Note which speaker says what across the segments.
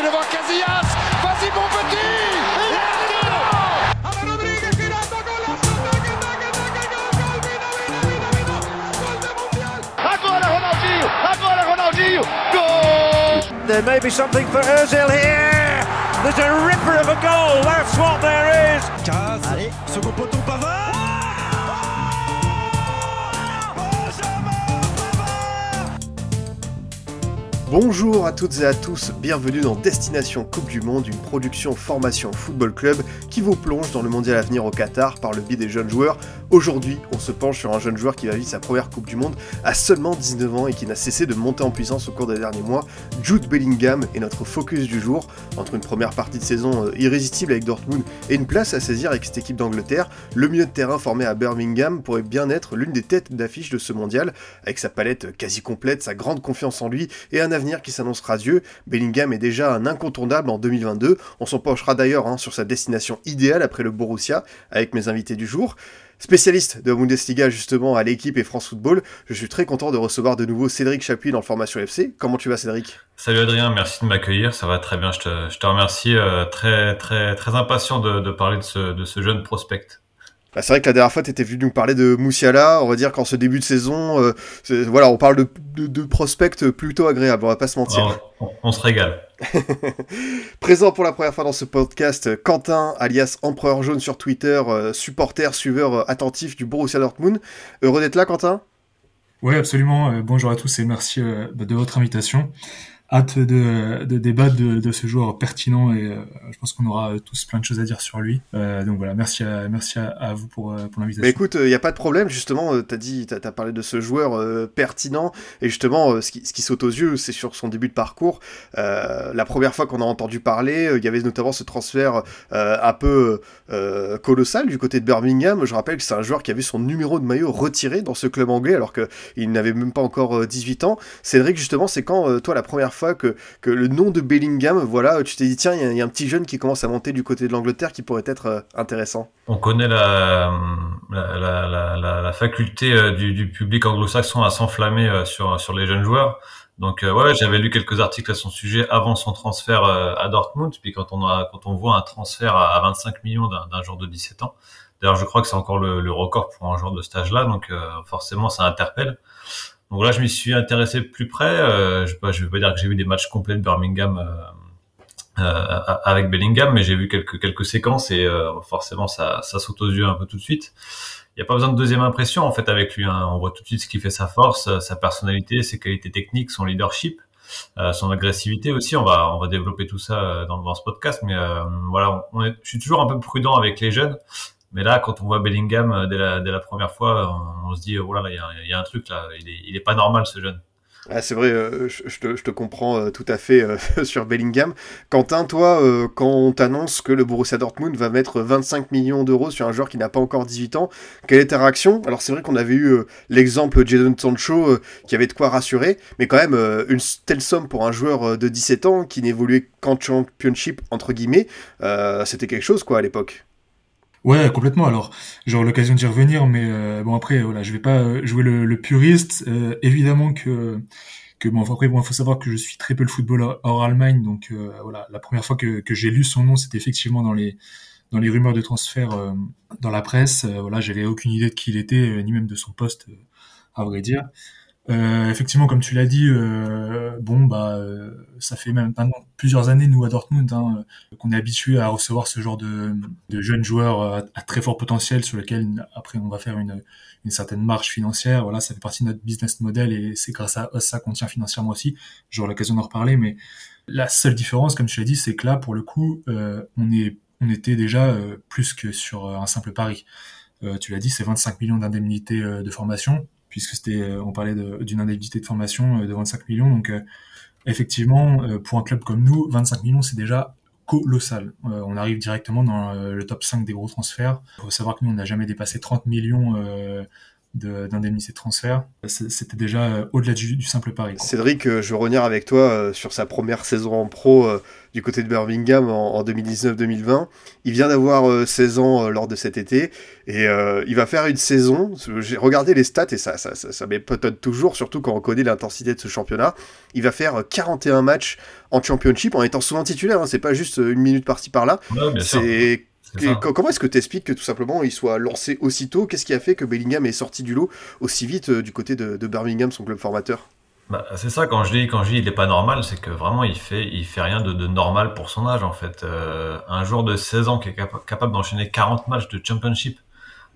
Speaker 1: c'est devant Casillas. Vas-y mon petit
Speaker 2: Agora Ronaldinho! Agora
Speaker 3: There may be something for Ozil here. There's a ripper of a goal. That's what there is.
Speaker 4: Caz, second poteau Pavard
Speaker 5: Bonjour à toutes et à tous, bienvenue dans Destination Coupe du Monde, une production formation football club qui vous plonge dans le mondial à venir au Qatar par le biais des jeunes joueurs. Aujourd'hui, on se penche sur un jeune joueur qui va vivre sa première Coupe du Monde à seulement 19 ans et qui n'a cessé de monter en puissance au cours des derniers mois. Jude Bellingham est notre focus du jour, entre une première partie de saison euh, irrésistible avec Dortmund et une place à saisir avec cette équipe d'Angleterre. Le milieu de terrain formé à Birmingham pourrait bien être l'une des têtes d'affiche de ce mondial, avec sa palette quasi complète, sa grande confiance en lui et un avenir qui s'annonce radieux. Bellingham est déjà un incontournable en 2022. On s'en penchera d'ailleurs hein, sur sa destination idéale après le Borussia avec mes invités du jour. Spécialiste de Bundesliga justement à l'équipe et France Football, je suis très content de recevoir de nouveau Cédric Chapuis dans le Formation FC. Comment tu vas Cédric?
Speaker 6: Salut Adrien, merci de m'accueillir, ça va très bien, je te, remercie, euh, très très très impatient de, parler de ce jeune prospect.
Speaker 5: Bah, c'est vrai que la dernière fois, tu étais venu nous parler de Moussiala. On va dire qu'en ce début de saison, euh, voilà, on parle de, de, de prospects plutôt agréables, on va pas se mentir.
Speaker 6: Alors, on, on se régale.
Speaker 5: Présent pour la première fois dans ce podcast, Quentin, alias Empereur Jaune sur Twitter, euh, supporter, suiveur euh, attentif du Borussia Dortmund. Heureux d'être là, Quentin?
Speaker 7: Oui, absolument. Euh, bonjour à tous et merci euh, de votre invitation. Hâte de, de débattre de, de ce joueur pertinent et euh, je pense qu'on aura tous plein de choses à dire sur lui. Euh, donc voilà, merci à, merci à, à vous pour, euh, pour l'invitation.
Speaker 5: Mais écoute, il n'y a pas de problème, justement, euh, t'as dit, t'as as parlé de ce joueur euh, pertinent, et justement, euh, ce qui, ce qui saute aux yeux, c'est sur son début de parcours. Euh, la première fois qu'on a entendu parler, euh, il y avait notamment ce transfert euh, un peu euh, colossal du côté de Birmingham. Je rappelle que c'est un joueur qui a vu son numéro de maillot retiré dans ce club anglais, alors qu'il n'avait même pas encore euh, 18 ans. Cédric, justement, c'est quand, euh, toi, la première fois que, le nom de Bellingham, voilà, tu t'es dit, tiens, il y a- un petit jeune qui commence à monter du côté de l'Angleterre qui pourrait être euh, intéressant.
Speaker 6: On connaît la, faculté euh, du, public anglo-saxon à s'enflammer euh, sur, sur les jeunes joueurs. Donc euh, j'avais lu quelques articles à son sujet avant son transfert à Dortmund. Puis quand on a, quand on voit un transfert à, à 25 millions d'un joueur de 17 ans, d'ailleurs je crois que c'est encore le, record pour un joueur de stage là, donc forcément ça interpelle. Donc là je m'y suis intéressé de plus près. Euh, je, ne je vais pas dire que j'ai vu des matchs complets de Birmingham. Euh, euh, avec Bellingham, mais j'ai vu quelques quelques séquences et forcément ça ça saute aux yeux un peu tout de suite. Il n'y a pas besoin de deuxième impression en fait avec lui. hein. On voit tout de suite ce qui fait sa force, sa personnalité, ses qualités techniques, son leadership, euh, son agressivité aussi. On va on va développer tout ça dans, dans ce podcast, mais euh, voilà, on est, je suis toujours un peu prudent avec les jeunes. Mais là, quand on voit Bellingham euh, dès la, première fois, on, se dit oh là là, il y a, un truc là, il est, pas normal ce jeune.
Speaker 5: Ah, c'est vrai, euh, je, te, comprends euh, tout à fait sur Bellingham. Quentin, toi, quand on t'annonce que le Borussia Dortmund va mettre 25 millions d'euros sur un joueur qui n'a pas encore 18 ans, quelle est ta réaction? Alors c'est vrai qu'on avait eu l'exemple Jadon Sancho qui avait de quoi rassurer, mais quand même une telle somme pour un joueur de 17 ans qui n'évoluait qu'en championship, entre guillemets, c'était quelque chose quoi à l'époque.
Speaker 7: Ouais, complètement. Alors, j'aurai l'occasion d'y revenir, mais euh, bon après, voilà, je vais pas euh, jouer le, le puriste. Euh, évidemment que que bon, après, bon, faut savoir que je suis très peu le football hors- Allemagne, donc euh, voilà, la première fois que que j'ai lu son nom, c'était effectivement dans les dans les rumeurs de transfert euh, dans la presse. Euh, voilà, j'avais aucune idée de qui il était, ni même de son poste, à vrai dire. Euh, effectivement, comme tu l'as dit, euh, bon bah euh, ça fait même maintenant plusieurs années nous à Dortmund hein, qu'on est habitué à recevoir ce genre de, de jeunes joueurs euh, à, très fort potentiel sur lesquels après on va faire une, une certaine marge financière. Voilà, ça fait partie de notre business model et c'est grâce à ça qu'on tient financièrement aussi. J'aurai l'occasion d'en reparler, mais la seule différence, comme tu l'as dit, c'est que là pour le coup, euh, on est on était déjà euh, plus que sur un simple pari. Tu l'as dit, c'est 25 millions d'indemnités de formation puisque c'était, euh, on parlait d'une indemnité de formation euh, de 25 millions. Donc, euh, effectivement, pour un club comme nous, 25 millions, c'est déjà colossal. On arrive directement dans le top 5 des gros transferts. Il faut savoir que nous, on n'a jamais dépassé 30 millions d'indemnité de, transfert. C'était déjà au-delà du, simple pari.
Speaker 5: Cédric, je veux revenir avec toi sur sa première saison en pro du côté de Birmingham en, 2019-2020. Il vient d'avoir 16 ans lors de cet été et il va faire une saison. J'ai regardé les stats et ça, ça, ça, ça m'étonne toujours, surtout quand on connaît l'intensité de ce championnat. Il va faire 41 matchs en championship en étant souvent titulaire. Hein. C'est pas juste une minute par-ci par-là. c'est comment est-ce que tu expliques que tout simplement il soit lancé aussitôt? Qu'est-ce qui a fait que Bellingham est sorti du lot aussi vite euh, du côté de, Birmingham, son club formateur?
Speaker 6: Bah, c'est ça quand je dis quand je dis il est pas normal, c'est que vraiment il fait il fait rien de, normal pour son âge en fait. Euh, un joueur de 16 ans qui est capable d'enchaîner 40 matchs de championship.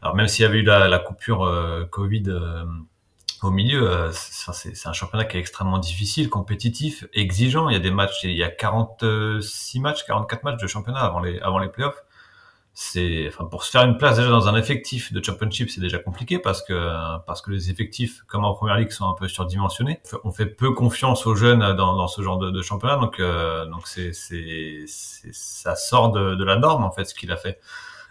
Speaker 6: Alors même s'il y avait eu la, coupure euh, Covid au milieu, c'est un championnat qui est extrêmement difficile, compétitif, exigeant. Il y a des matchs, il y a 46 matchs, 44 matchs de championnat avant les avant les playoffs c'est enfin pour se faire une place déjà dans un effectif de championship c'est déjà compliqué parce que parce que les effectifs comme en première ligue sont un peu surdimensionnés. On fait peu confiance aux jeunes dans, dans ce genre de, de championnat. Donc euh, donc c'est c'est ça sort de, de, la norme en fait ce qu'il a fait.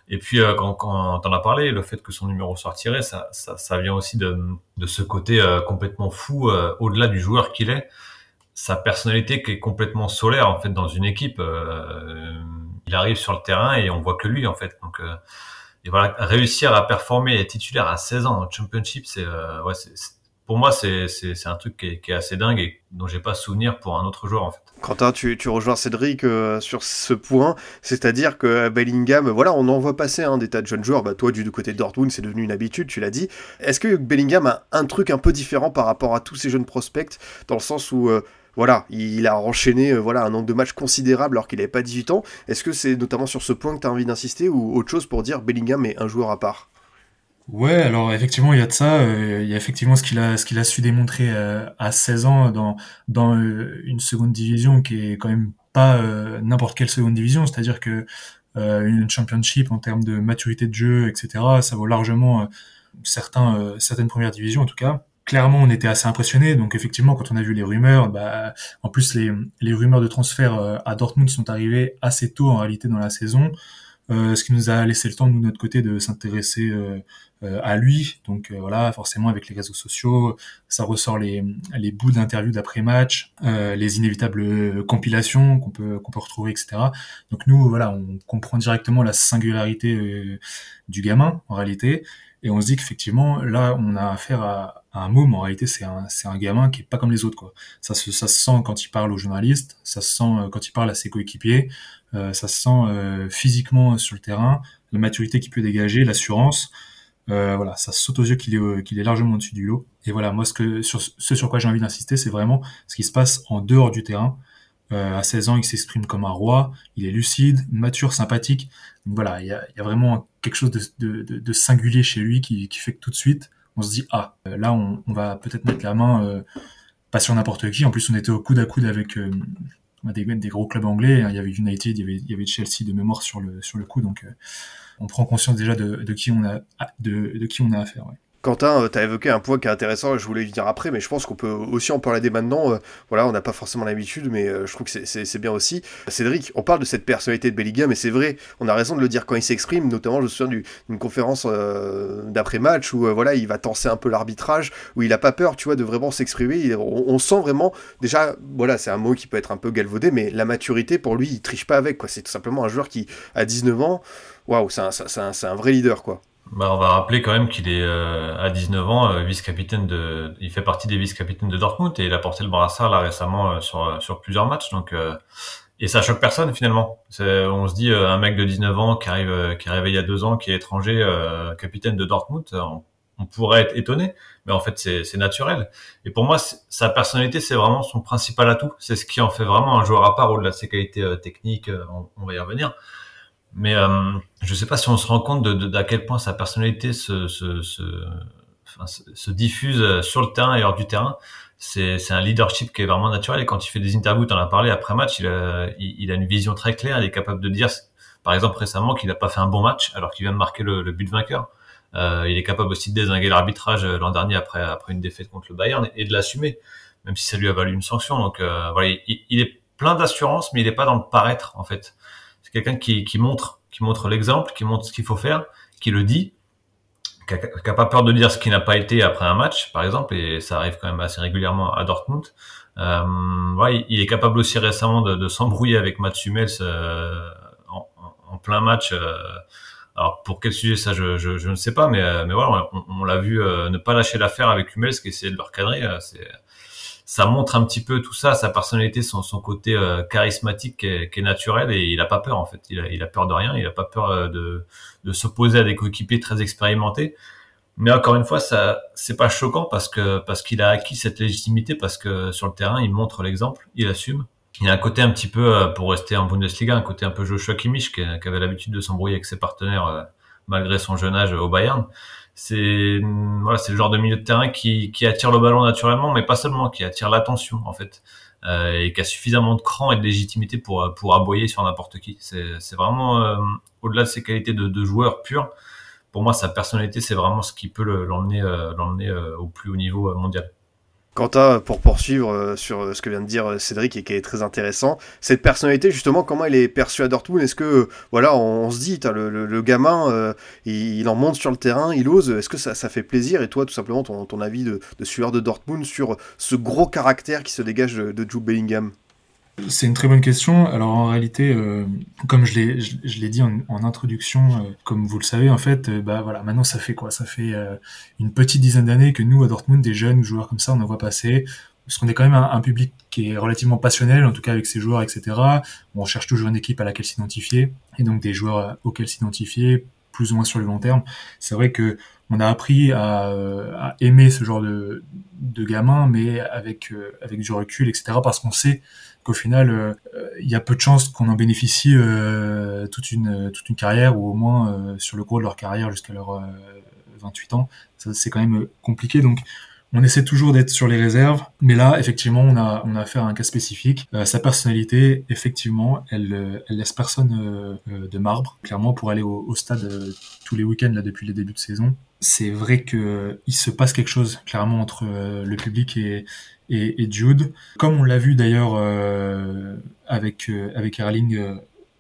Speaker 6: Et puis euh, quand quand t'en as parlé le fait que son numéro soit retiré ça ça, ça vient aussi de de ce côté euh, complètement fou au-delà du joueur qu'il est. Sa personnalité qui est complètement solaire en fait dans une équipe il arrive sur le terrain et on voit que lui en fait. Donc euh, et voilà, réussir à performer et titulaire à 16 ans en championship, c'est euh, ouais, pour moi c'est c'est un truc qui est, qui est, assez dingue et dont j'ai pas souvenir pour un autre joueur en fait.
Speaker 5: Quentin, tu, tu rejoins Cédric euh, sur ce point, c'est-à-dire que Bellingham, voilà, on en voit passer hein, des tas de jeunes joueurs. Bah, toi, du côté de Dortmund, c'est devenu une habitude, tu l'as dit. Est-ce que Bellingham a un truc un peu différent par rapport à tous ces jeunes prospects, dans le sens où voilà, il a enchaîné euh, voilà, un nombre de matchs considérable alors qu'il n'avait pas 18 ans. Est-ce que c'est notamment sur ce point que tu as envie d'insister ou autre chose pour dire Bellingham est un joueur à part?
Speaker 7: Ouais, alors effectivement, il y a de ça. Euh, il y a effectivement ce qu'il a, su démontrer euh, à 16 ans dans, une seconde division qui est quand même pas n'importe quelle seconde division. C'est-à-dire que une championship en termes de maturité de jeu, etc., ça vaut largement certaines premières divisions en tout cas clairement, on était assez impressionné. Donc effectivement, quand on a vu les rumeurs, bah, en plus les, les rumeurs de transfert euh, à Dortmund sont arrivées assez tôt en réalité dans la saison, euh, ce qui nous a laissé le temps de notre côté de s'intéresser euh, à lui. Donc voilà, forcément avec les réseaux sociaux, ça ressort les, les bouts d'interviews d'après-match, les inévitables compilations qu'on peut qu'on peut retrouver, etc. Donc nous, voilà, on comprend directement la singularité du gamin en réalité. Et on se dit qu'effectivement, là, on a affaire à, un môme. En réalité, c'est un, c'est un gamin qui est pas comme les autres, quoi. Ça se, ça se sent quand il parle aux journalistes, ça se sent euh, quand il parle à ses coéquipiers, euh, ça se sent euh, physiquement sur le terrain, la maturité qu'il peut dégager, l'assurance. Euh, voilà, ça saute aux yeux qu'il est, qu'il est largement au-dessus du lot. Et voilà, moi, ce, que, ce sur quoi j'ai envie d'insister, c'est vraiment ce qui se passe en dehors du terrain. Euh, à 16 ans, il s'exprime comme un roi, il est lucide, mature, sympathique. Donc voilà, il y a, y a, vraiment quelque chose de, de, de, singulier chez lui qui, qui, fait que tout de suite, on se dit, ah, euh, là, on, on va peut-être mettre la main, euh, pas sur n'importe qui. En plus, on était au coude à coude avec euh, des, des, gros clubs anglais. Il y avait United, il y avait, il y avait Chelsea de mémoire sur le, sur le coup. Donc, on prend conscience déjà de, de qui on a, de qui on a affaire. Ouais.
Speaker 5: Quentin, euh, tu as évoqué un point qui est intéressant, je voulais y dire après, mais je pense qu'on peut aussi en parler dès maintenant. Euh, voilà, on n'a pas forcément l'habitude, mais euh, je trouve que c'est bien aussi. Cédric, on parle de cette personnalité de Bellingham, mais c'est vrai, on a raison de le dire quand il s'exprime, notamment je me souviens d'une conférence d'après-match où voilà, il va tenser un peu l'arbitrage, où il n'a pas peur, tu vois, de vraiment s'exprimer. On, on, sent vraiment, déjà, voilà, c'est un mot qui peut être un peu galvaudé, mais la maturité, pour lui, il triche pas avec, quoi. C'est tout simplement un joueur qui, à 19 ans, waouh, c'est un, un vrai leader, quoi.
Speaker 6: Bah, on va rappeler quand même qu'il est euh, à 19 ans euh, vice-capitaine de, il fait partie des vice-capitaines de Dortmund et il a porté le brassard là récemment euh, sur sur plusieurs matchs donc et ça choque personne finalement. On se dit un mec de 19 ans qui arrive qui est il y a deux ans qui est étranger capitaine de Dortmund, on, pourrait être étonné, mais en fait c'est c'est naturel. Et pour moi sa personnalité c'est vraiment son principal atout, c'est ce qui en fait vraiment un joueur à part au-delà de ses qualités techniques, on, on va y revenir. Mais euh, je sais pas si on se rend compte de, de, quel point sa personnalité se, se, se, se, diffuse sur le terrain et hors du terrain. C'est, c'est un leadership qui est vraiment naturel. Et quand il fait des interviews, tu en as parlé après match, il a, il, a une vision très claire. Il est capable de dire, par exemple récemment, qu'il n'a pas fait un bon match alors qu'il vient de marquer le, le but vainqueur. Euh, il est capable aussi de désinguer l'arbitrage l'an dernier après, après une défaite contre le Bayern et de l'assumer, même si ça lui a valu une sanction. Donc euh, voilà, il, il, est plein d'assurance, mais il n'est pas dans le paraître en fait quelqu'un qui, qui montre, qui montre l'exemple, qui montre ce qu'il faut faire, qui le dit. qui a, pas peur de dire ce qui n'a pas été après un match, par exemple, et ça arrive quand même assez régulièrement à Dortmund. Euh, ouais, il est capable aussi récemment de, de s'embrouiller avec Mats Hummels euh, en, en, plein match. Euh, alors pour quel sujet ça, je, je, je ne sais pas, mais, euh, mais voilà, on, on l'a vu ne pas lâcher l'affaire avec Hummels qui essayait de le recadrer. c'est ça montre un petit peu tout ça, sa personnalité, son, son côté charismatique qui est, qui est, naturel et il a pas peur en fait. Il a, il a peur de rien, il a pas peur de, de s'opposer à des coéquipiers très expérimentés. Mais encore une fois, ça, c'est pas choquant parce que parce qu'il a acquis cette légitimité, parce que sur le terrain, il montre l'exemple, il assume. Il a un côté un petit peu, euh, pour rester en Bundesliga, un côté un peu Joshua Kimmich qui, qui avait l'habitude de s'embrouiller avec ses partenaires euh, malgré son jeune âge au Bayern. C'est voilà, c'est le genre de milieu de terrain qui, qui attire le ballon naturellement, mais pas seulement, qui attire l'attention en fait, euh, et qui a suffisamment de cran et de légitimité pour pour aboyer sur n'importe qui. C'est c'est vraiment euh, au-delà de ses qualités de, de joueur pur pour moi, sa personnalité, c'est vraiment ce qui peut l'emmener euh, l'emmener au plus haut niveau mondial.
Speaker 5: Quentin, pour poursuivre sur ce que vient de dire Cédric et qui est très intéressant, cette personnalité, justement, comment elle est perçue à Dortmund? Est-ce que, voilà, on, se dit, le, gamin, il, en monte sur le terrain, il ose, est-ce que ça, fait plaisir? Et toi, tout simplement, ton, avis de, de sueur de Dortmund sur ce gros caractère qui se dégage de, de Bellingham?
Speaker 7: C'est une très bonne question. Alors en réalité, euh, comme je l'ai, je, l'ai dit en, introduction, euh, comme vous le savez, en fait, euh, bah voilà, maintenant ça fait quoi? Ça fait une petite dizaine d'années que nous à Dortmund, des jeunes joueurs comme ça, on en voit passer. Parce qu'on est quand même un, un, public qui est relativement passionnel, en tout cas avec ses joueurs, etc. On cherche toujours une équipe à laquelle s'identifier, et donc des joueurs auxquels s'identifier, plus ou moins sur le long terme. C'est vrai que on a appris à, aimer ce genre de, de gamin, mais avec avec du recul, etc. Parce qu'on sait qu'au final, euh, il y a peu de chances qu'on en bénéficie euh, toute une toute une carrière ou au moins euh, sur le gros de leur carrière jusqu'à leurs 28 ans. C'est quand même compliqué. Donc, on essaie toujours d'être sur les réserves, mais là, effectivement, on a, on a affaire à un cas spécifique. Euh, sa personnalité, effectivement, elle, laisse personne euh, de marbre. Clairement, pour aller au, stade tous les week-ends là depuis le début de saison, c'est vrai que il se passe quelque chose clairement entre le public et, Jude. Comme on l'a vu d'ailleurs euh, avec, euh, avec Erling euh,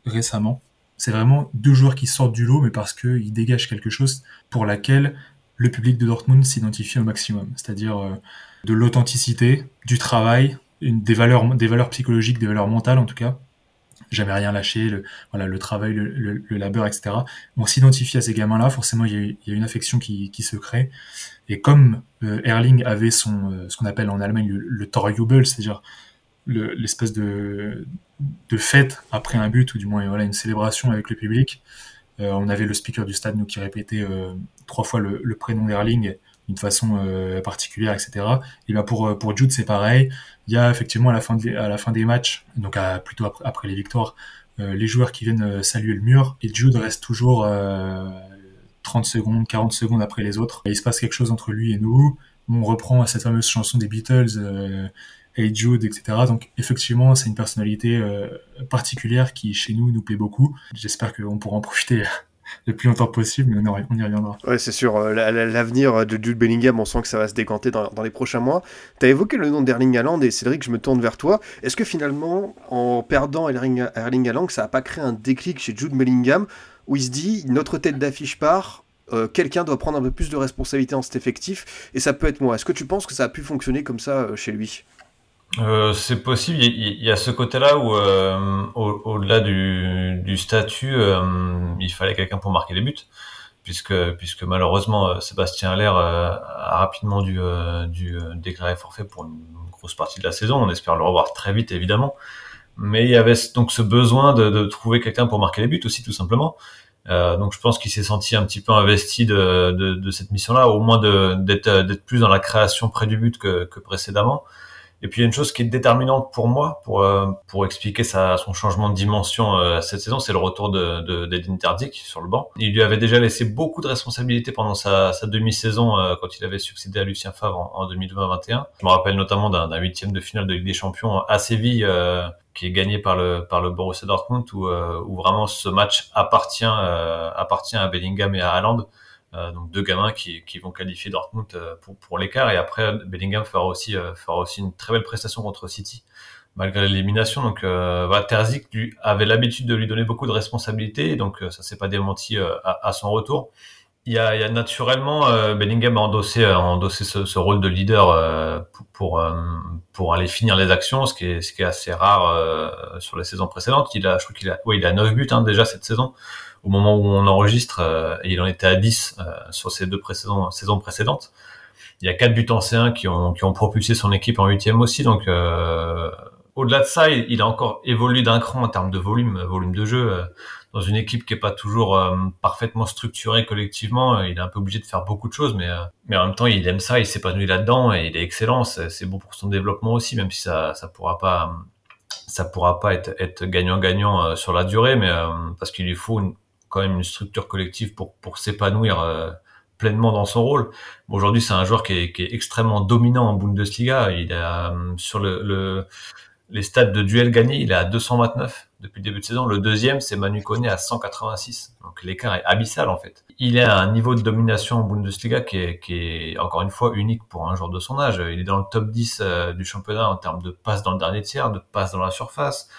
Speaker 7: récemment, c'est vraiment deux joueurs qui sortent du lot, mais parce qu'ils dégagent quelque chose pour laquelle le public de Dortmund s'identifie au maximum. C'est-à-dire de l'authenticité, du travail, des, valeurs, des valeurs psychologiques, des valeurs mentales en tout cas, jamais rien lâché, le, voilà, le travail, le, labeur, etc. On s'identifie à ces gamins-là, forcément, il y, a, une affection qui, se crée. Et comme euh, Erling avait son, euh, ce qu'on appelle en Allemagne le, Torjubel, c'est-à-dire l'espèce de, de fête après un but, ou du moins voilà, une célébration avec le public, euh, on avait le speaker du stade nous qui répétait trois fois le prénom d'Erling d'une façon euh, particulière, etc. Et ben pour pour Jude c'est pareil. Il y a effectivement à la fin de, à la fin des matchs, donc plutôt après, les victoires, euh, les joueurs qui viennent euh, saluer le mur et Jude reste toujours 30 secondes, 40 secondes après les autres. Il se passe quelque chose entre lui et nous. On reprend cette fameuse chanson des Beatles. Hey Jude, etc. Donc effectivement, c'est une personnalité particulière qui chez nous nous plaît beaucoup. J'espère qu'on pourra en profiter le plus longtemps possible, mais on, y reviendra.
Speaker 5: Ouais, c'est sûr. Euh, l'avenir de Jude Bellingham, on sent que ça va se décanter dans, les prochains mois. Tu évoqué le nom d'Erling Haaland et Cédric, je me tourne vers toi. Est-ce que finalement, en perdant Erling, Erling Haaland, ça n'a pas créé un déclic chez Jude Bellingham où il se dit notre tête d'affiche part, euh, quelqu'un doit prendre un peu plus de responsabilité en cet effectif et ça peut être moi. Est-ce que tu penses que ça a pu fonctionner comme ça euh, chez lui?
Speaker 6: Euh, c'est possible. Il, y a ce côté-là où, euh, au-delà du, du, statut, euh, il fallait quelqu'un pour marquer les buts, puisque, puisque malheureusement euh, Sébastien Allaire euh, a rapidement dû, dû déclarer forfait pour une grosse partie de la saison. On espère le revoir très vite, évidemment. Mais il y avait donc ce besoin de, de trouver quelqu'un pour marquer les buts aussi, tout simplement. donc je pense qu'il s'est senti un petit peu investi de, de, de cette mission-là, au moins d'être plus dans la création près du but que, que précédemment. Et puis il y a une chose qui est déterminante pour moi, pour euh, pour expliquer sa, son changement de dimension euh, cette saison, c'est le retour de, de d'Edin Terzic sur le banc. Il lui avait déjà laissé beaucoup de responsabilités pendant sa, sa demi-saison euh, quand il avait succédé à Lucien Favre en, en 2020-21. Je me rappelle notamment d'un huitième de finale de Ligue des Champions à Séville qui est gagné par le par le Borussia Dortmund où, où vraiment ce match appartient appartient à Bellingham et à Haaland. Euh, donc deux gamins qui, qui vont qualifier Dortmund euh, pour, pour l'écart et après Bellingham fera aussi euh, fera aussi une très belle prestation contre City malgré l'élimination donc euh, voilà, Terzic lui avait l'habitude de lui donner beaucoup de responsabilités donc ça s'est pas démenti à, à, son retour il y a, il y a naturellement euh, Bellingham a endossé, a endossé ce, ce rôle de leader euh, pour pour, euh, pour aller finir les actions, ce qui est ce qui est assez rare euh, sur les saisons précédentes. Il a, je crois qu'il a, ouais, il a 9 buts hein, déjà cette saison. Au moment où on enregistre, euh, et il en était à 10 sur ces deux précédents, saisons précédentes. Il y a quatre buts en C1 qui ont qui ont propulsé son équipe en huitième aussi. Donc au-delà de ça, il, a encore évolué d'un cran en termes de volume, volume de jeu dans une équipe qui est pas toujours euh, parfaitement structurée collectivement, euh, il est un peu obligé de faire beaucoup de choses, mais euh, mais en même temps, il aime ça, il s'épanouit là-dedans et il est excellent. C'est bon pour son développement aussi, même si ça ça pourra pas ça pourra pas être être gagnant-gagnant sur la durée, mais parce qu'il lui faut une, quand même une structure collective pour pour s'épanouir pleinement dans son rôle. Aujourd'hui, c'est un joueur qui est, qui est, extrêmement dominant en Bundesliga. Il est sur le, le les stades de duel gagnés, il est à 229 depuis le début de saison. Le deuxième, c'est Manu Koné à 186. Donc l'écart est abyssal en fait. Il à un niveau de domination en Bundesliga qui est, qui est encore une fois unique pour un joueur de son âge. Il est dans le top 10 euh, du championnat en termes de passes dans le dernier tiers, de passes dans la surface,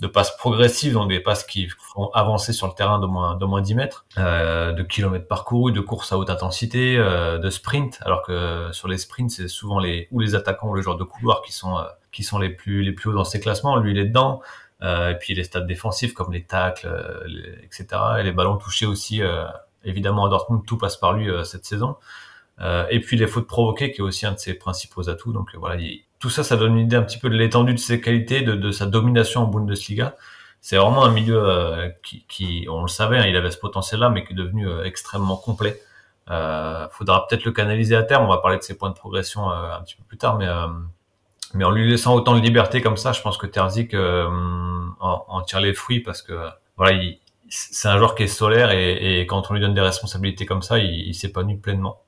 Speaker 6: de passes progressives, donc des passes qui font avancer sur le terrain de moins, de moins 10 mètres, euh, de kilomètres parcourus, de courses à haute intensité, euh, de sprint, alors que sur les sprints, c'est souvent les ou les attaquants ou les joueurs de couloir qui sont euh, qui sont les plus les plus hauts dans ces classements. Lui, il est dedans. Euh, et puis les stats défensifs comme les tacles, euh, etc. Et les ballons touchés aussi. Euh, évidemment, à Dortmund, tout passe par lui cette saison. et puis les fautes provoquées, qui est aussi un de ses principaux atouts. Donc voilà, tout ça, ça donne une idée un petit peu de l'étendue de ses qualités, de, sa domination en Bundesliga. C'est vraiment un milieu qui, qui, on le savait, hein, il avait ce potentiel-là, mais qui est devenu extrêmement complet. Euh, faudra peut-être le canaliser à terme. On va parler de ses points de progression un petit peu plus tard, mais en lui laissant autant de liberté comme ça, je pense que Terzic euh, en, tire les fruits parce que voilà, c'est un joueur qui est solaire et, et, quand on lui donne des responsabilités comme ça, il, il s'épanouit pleinement.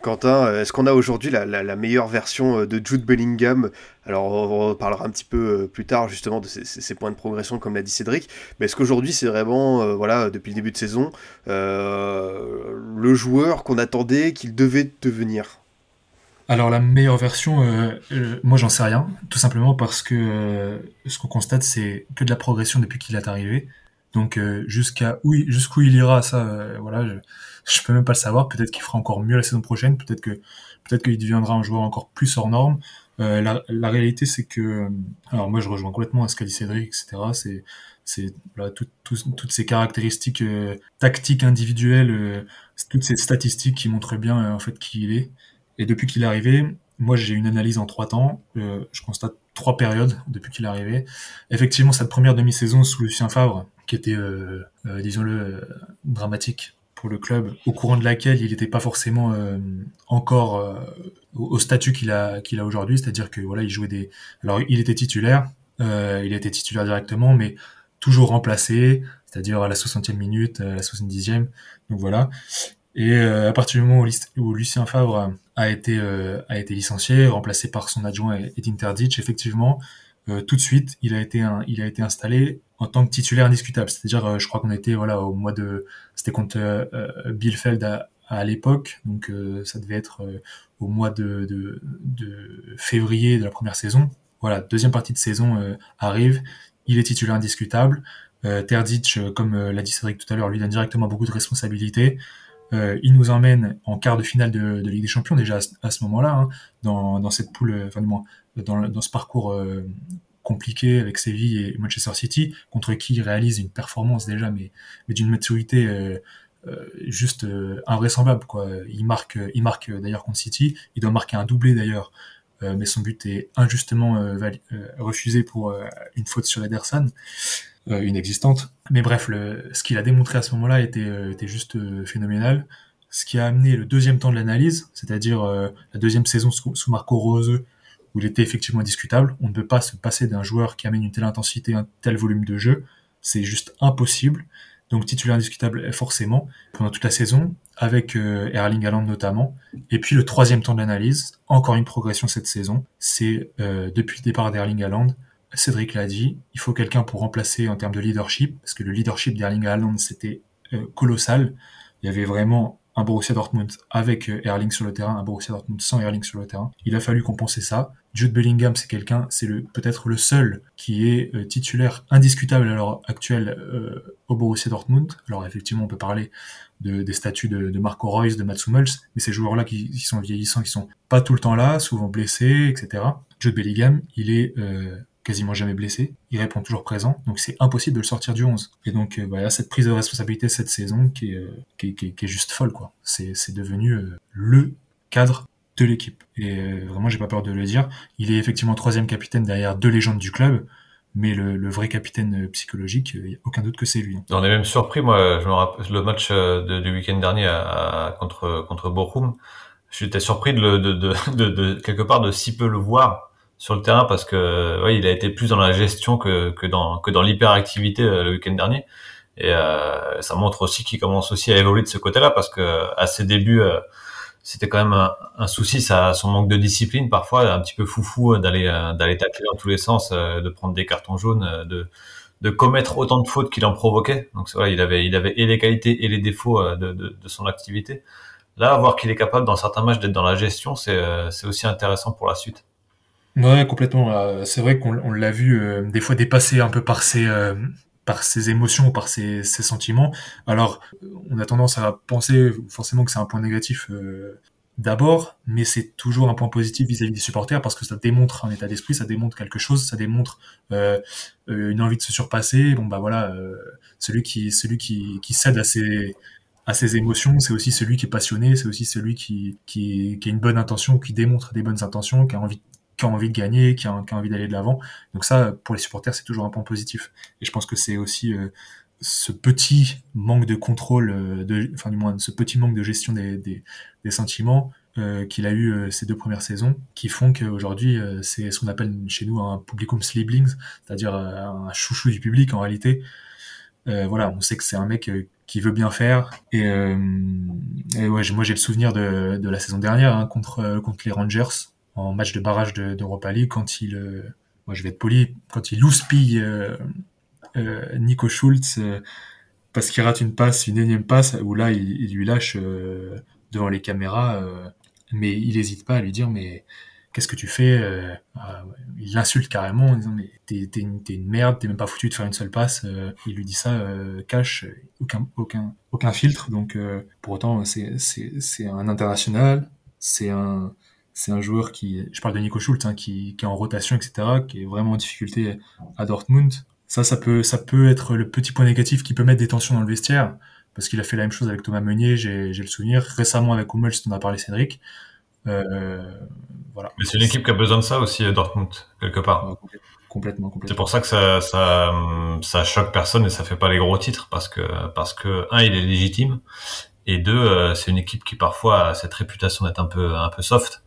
Speaker 5: Quentin, est-ce qu'on a aujourd'hui la, meilleure version euh, de Jude Bellingham? Alors on parlera un petit peu euh, plus tard justement de ses, points de progression comme l'a dit Cédric, mais est-ce qu'aujourd'hui c'est vraiment, euh, voilà, depuis le début de saison, euh, le joueur qu'on attendait qu'il devait devenir?
Speaker 7: Alors la meilleure version, euh, euh, moi j'en sais rien, tout simplement parce que euh, ce qu'on constate c'est que de la progression depuis qu'il est arrivé. Donc euh, jusqu'à où jusqu'où il ira, ça, euh, voilà, je peux même pas le savoir. Peut-être qu'il fera encore mieux la saison prochaine, peut-être que peut-être qu'il deviendra un joueur encore plus hors norme. La, la, réalité c'est que, alors moi je rejoins complètement ce qu'a dit Cédric, etc. C'est c'est voilà, tout, tout, toutes ces caractéristiques tactiques individuelles, toutes ces statistiques qui montrent bien en fait qui il est. Et depuis qu'il est arrivé, moi j'ai une analyse en trois temps. Euh, je constate trois périodes depuis qu'il est arrivé. Effectivement, cette première demi-saison sous Lucien Favre, qui était, euh, euh, disons-le, euh, dramatique pour le club, au courant de laquelle il n'était pas forcément euh, encore euh, au, statut qu'il a qu'il a aujourd'hui, c'est-à-dire que voilà, il jouait des. Alors, il était titulaire, il était titulaire directement, mais toujours remplacé, c'est-à-dire à la 60e minute, à la 70e. Donc voilà. Et euh, à partir du moment où, où Lucien Favre a été euh, a été licencié, remplacé par son adjoint Edin Terdic, effectivement, euh, tout de suite, il a été un, il a été installé en tant que titulaire indiscutable. C'est-à-dire, je crois qu'on était voilà au mois de, c'était contre Bielefeld à, à l'époque, donc ça devait être au mois de, de, de, février de la première saison. Voilà, deuxième partie de saison arrive, il est titulaire indiscutable. Terdic, comme l'a dit Cédric tout à l'heure, lui donne directement beaucoup de responsabilités. Euh, il nous emmène en quart de finale de, de Ligue des Champions déjà à, ce moment-là, hein, dans, dans, cette poule, enfin du moins dans, dans ce parcours euh, compliqué avec Séville et Manchester City, contre qui il réalise une performance déjà, mais, mais d'une maturité euh, euh juste euh, invraisemblable. Quoi. Il marque, il marque d'ailleurs contre City, il doit marquer un doublé d'ailleurs, mais son but est injustement refusé pour une faute sur Ederson inexistante. Mais bref, le, ce qu'il a démontré à ce moment-là était, était juste phénoménal. Ce qui a amené le deuxième temps de l'analyse, c'est-à-dire la deuxième saison sous, sous Marco Rose, où il était effectivement indiscutable. On ne peut pas se passer d'un joueur qui amène une telle intensité, un tel volume de jeu. C'est juste impossible. Donc titulaire indiscutable forcément pendant toute la saison, avec euh, Erling Haaland notamment. Et puis le troisième temps de l'analyse, encore une progression cette saison, c'est euh, depuis le départ d'Erling Haaland, Cédric l'a dit, il faut quelqu'un pour remplacer en termes de leadership, parce que le leadership d'Erling Haaland, c'était euh, colossal. Il y avait vraiment un Borussia Dortmund avec Erling sur le terrain, un Borussia Dortmund sans Erling sur le terrain. Il a fallu compenser ça. Jude Bellingham, c'est quelqu'un, c'est le peut-être le seul qui est euh, titulaire indiscutable à l'heure actuelle euh, au Borussia Dortmund. Alors effectivement, on peut parler de, des statuts de, Marco Reus, de Mats Hummels, mais ces joueurs-là qui, sont vieillissants, qui sont pas tout le temps là, souvent blessés, etc. Jude Bellingham, il est euh, quasiment jamais blessé, il répond toujours présent, donc c'est impossible de le sortir du 11. Et donc euh, voilà, cette prise de responsabilité cette saison qui est, qui, est, qui, est, juste folle, quoi. C'est devenu euh, le cadre de l'équipe. Et euh, vraiment, j'ai pas peur de le dire. Il est effectivement troisième capitaine derrière deux légendes du club, mais le, le vrai capitaine psychologique, il n'y a aucun doute que c'est lui.
Speaker 6: On est même surpris, moi, je me rappelle le match de, du week-end dernier à, contre, contre Bochum. J'étais surpris de, de, de, de, de, quelque part de si peu le voir sur le terrain parce que ouais, il a été plus dans la gestion que, que dans que dans l'hyperactivité euh, le week-end dernier et euh, ça montre aussi qu'il commence aussi à évoluer de ce côté-là parce que à ses débuts euh, c'était quand même un, un, souci ça son manque de discipline parfois un petit peu foufou euh, d'aller euh, d'aller tacler dans tous les sens de prendre des cartons jaunes de de commettre autant de fautes qu'il en provoquait. Donc vrai il avait il avait et les qualités et les défauts de, de, de son activité. Là voir qu'il est capable dans certains matchs d'être dans la gestion c'est c'est aussi intéressant pour la suite.
Speaker 7: Ouais, complètement. Euh, c'est vrai qu'on on l'a vu euh, des fois dépasser un peu par ses, euh, par ses émotions, par ses, sentiments. Alors, on a tendance à penser forcément que c'est un point négatif d'abord, mais c'est toujours un point positif vis-à-vis des supporters parce que ça démontre un état d'esprit, ça démontre quelque chose, ça démontre une envie de se surpasser. Bon bah voilà, celui qui celui qui, qui cède à ses à ses émotions, c'est aussi celui qui est passionné, c'est aussi celui qui, qui, qui a une bonne intention, qui démontre des bonnes intentions, qui a envie qui a envie de gagner, qui a, envie d'aller de l'avant. Donc ça, pour les supporters, c'est toujours un point positif. Et je pense que c'est aussi euh, ce petit manque de contrôle, euh, de, enfin du moins ce petit manque de gestion des, des, des sentiments euh, qu'il a eu euh, ces deux premières saisons, qui font qu'aujourd'hui euh, c'est ce qu'on appelle chez nous un publicum sliblings, c'est-à-dire un chouchou du public en réalité. voilà, on sait que c'est un mec qui veut bien faire. Et, et ouais, moi j'ai le souvenir de, de la saison dernière hein, contre contre les Rangers en match de barrage d'Europa League quand il, euh, moi je vais être poli, quand il houspille euh, euh, Nico Schultz parce qu'il rate une passe, une énième passe, où là il, lui lâche devant les caméras, mais il n'hésite pas à lui dire mais qu'est-ce que tu fais Il l'insulte carrément en disant mais t'es, une, merde, t'es même pas foutu de faire une seule passe. Il lui dit ça cash, aucun aucun filtre. Donc pour autant c'est un international, c'est un c'est un joueur qui, je parle de Nico Schultz, hein, qui, qui, est en rotation, etc., qui est vraiment en difficulté à Dortmund. Ça, ça peut, ça peut être le petit point négatif qui peut mettre des tensions dans le vestiaire, parce qu'il a fait la même chose avec Thomas Meunier, j'ai le souvenir, récemment avec Hummels, dont a parlé Cédric. Euh,
Speaker 6: voilà. Mais c'est une équipe qui a besoin de ça aussi, Dortmund, quelque part.
Speaker 7: complètement, complètement.
Speaker 6: C'est pour ça que ça, ça, ça choque personne et ça fait pas les gros titres, parce que, parce que, un, il est légitime, et deux, euh, c'est une équipe qui parfois a cette réputation d'être un peu, un peu soft.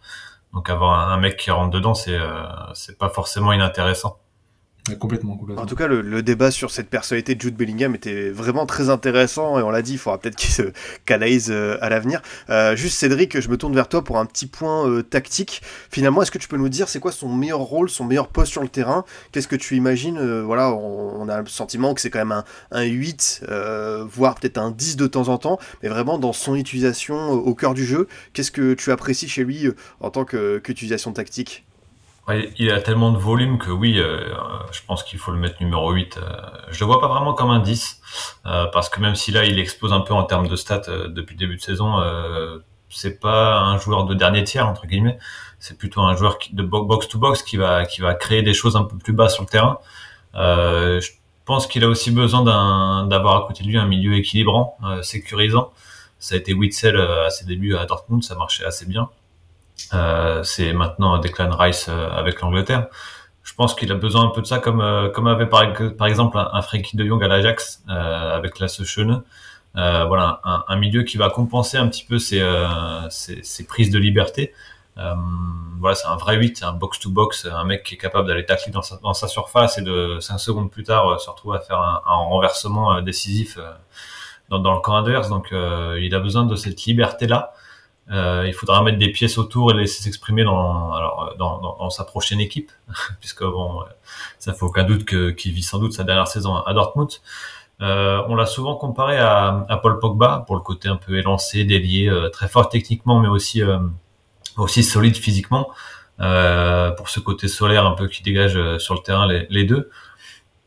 Speaker 6: Donc avoir un, mec qui rentre dedans, c'est euh, c'est pas forcément inintéressant.
Speaker 5: En tout cas, le, débat sur cette personnalité de Jude Bellingham était vraiment très intéressant et on l'a dit, il faudra peut-être qu'il se canalise euh, à l'avenir. Euh, juste Cédric, je me tourne vers toi pour un petit point euh, tactique. Finalement, est-ce que tu peux nous dire c'est quoi son meilleur rôle, son meilleur poste sur le terrain? Qu'est-ce que tu imagines Voilà, on, a le sentiment que c'est quand même un, un 8, euh, voire peut-être un 10 de temps en temps, mais vraiment dans son utilisation au cœur du jeu. Qu'est-ce que tu apprécies chez lui en tant qu'utilisation tactique?
Speaker 6: Il a tellement de volume que oui, euh, je pense qu'il faut le mettre numéro 8. Euh, je le vois pas vraiment comme un 10, euh, parce que même si là il explose un peu en termes de stats depuis le début de saison, c'est pas un joueur de dernier tiers entre guillemets. C'est plutôt un joueur de box to box qui va qui va créer des choses un peu plus bas sur le terrain. Je pense qu'il a aussi besoin d'avoir à côté de lui un milieu équilibrant, sécurisant. Ça a été Witzel à ses débuts à Dortmund, ça marchait assez bien. Euh, c'est maintenant Declan Rice euh, avec l'Angleterre. Je pense qu'il a besoin un peu de ça, comme euh, comme avait par, exemple un, un Frankie de Jong à l'Ajax avec la. Euh, voilà, un, milieu qui va compenser un petit peu ses, ses, ses prises de liberté. Euh, voilà, c'est un vrai 8, un box-to-box, un mec qui est capable d'aller tacler dans sa, dans sa, surface et de 5 secondes plus tard se retrouver à faire un, un renversement décisif dans, dans, le camp adverse. Donc il a besoin de cette liberté-là. Euh, il faudra mettre des pièces autour et laisser s'exprimer dans, alors, dans, dans, sa prochaine équipe, puisque bon, ça fait aucun doute qu'il vit sans doute sa dernière saison à Dortmund. Euh, on l'a souvent comparé à, à, Paul Pogba pour le côté un peu élancé, délié, euh, très fort techniquement, mais aussi euh, aussi solide physiquement. pour ce côté solaire un peu qui dégage sur le terrain les deux.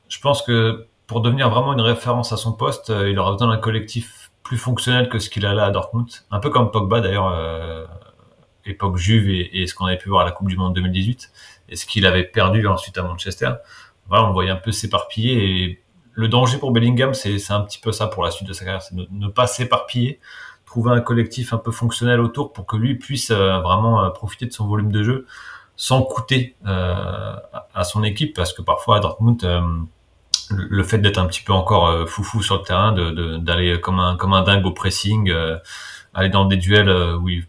Speaker 6: Je pense que pour devenir vraiment une référence à son poste, il aura besoin d'un collectif plus fonctionnel que ce qu'il a là à Dortmund, un peu comme Pogba d'ailleurs, époque Juve et, et ce qu'on avait pu voir à la Coupe du Monde 2018 et ce qu'il avait perdu ensuite à Manchester. Voilà, on le voyait un peu s'éparpiller et le danger pour Bellingham, c'est un petit peu ça pour la suite de sa carrière, c'est ne, ne, pas s'éparpiller, trouver un collectif un peu fonctionnel autour pour que lui puisse euh, vraiment euh, profiter de son volume de jeu sans coûter euh, à son équipe, parce que parfois à Dortmund, euh, le fait d'être un petit peu encore euh, foufou sur le terrain, d'aller comme un dingue au pressing, aller dans des duels où il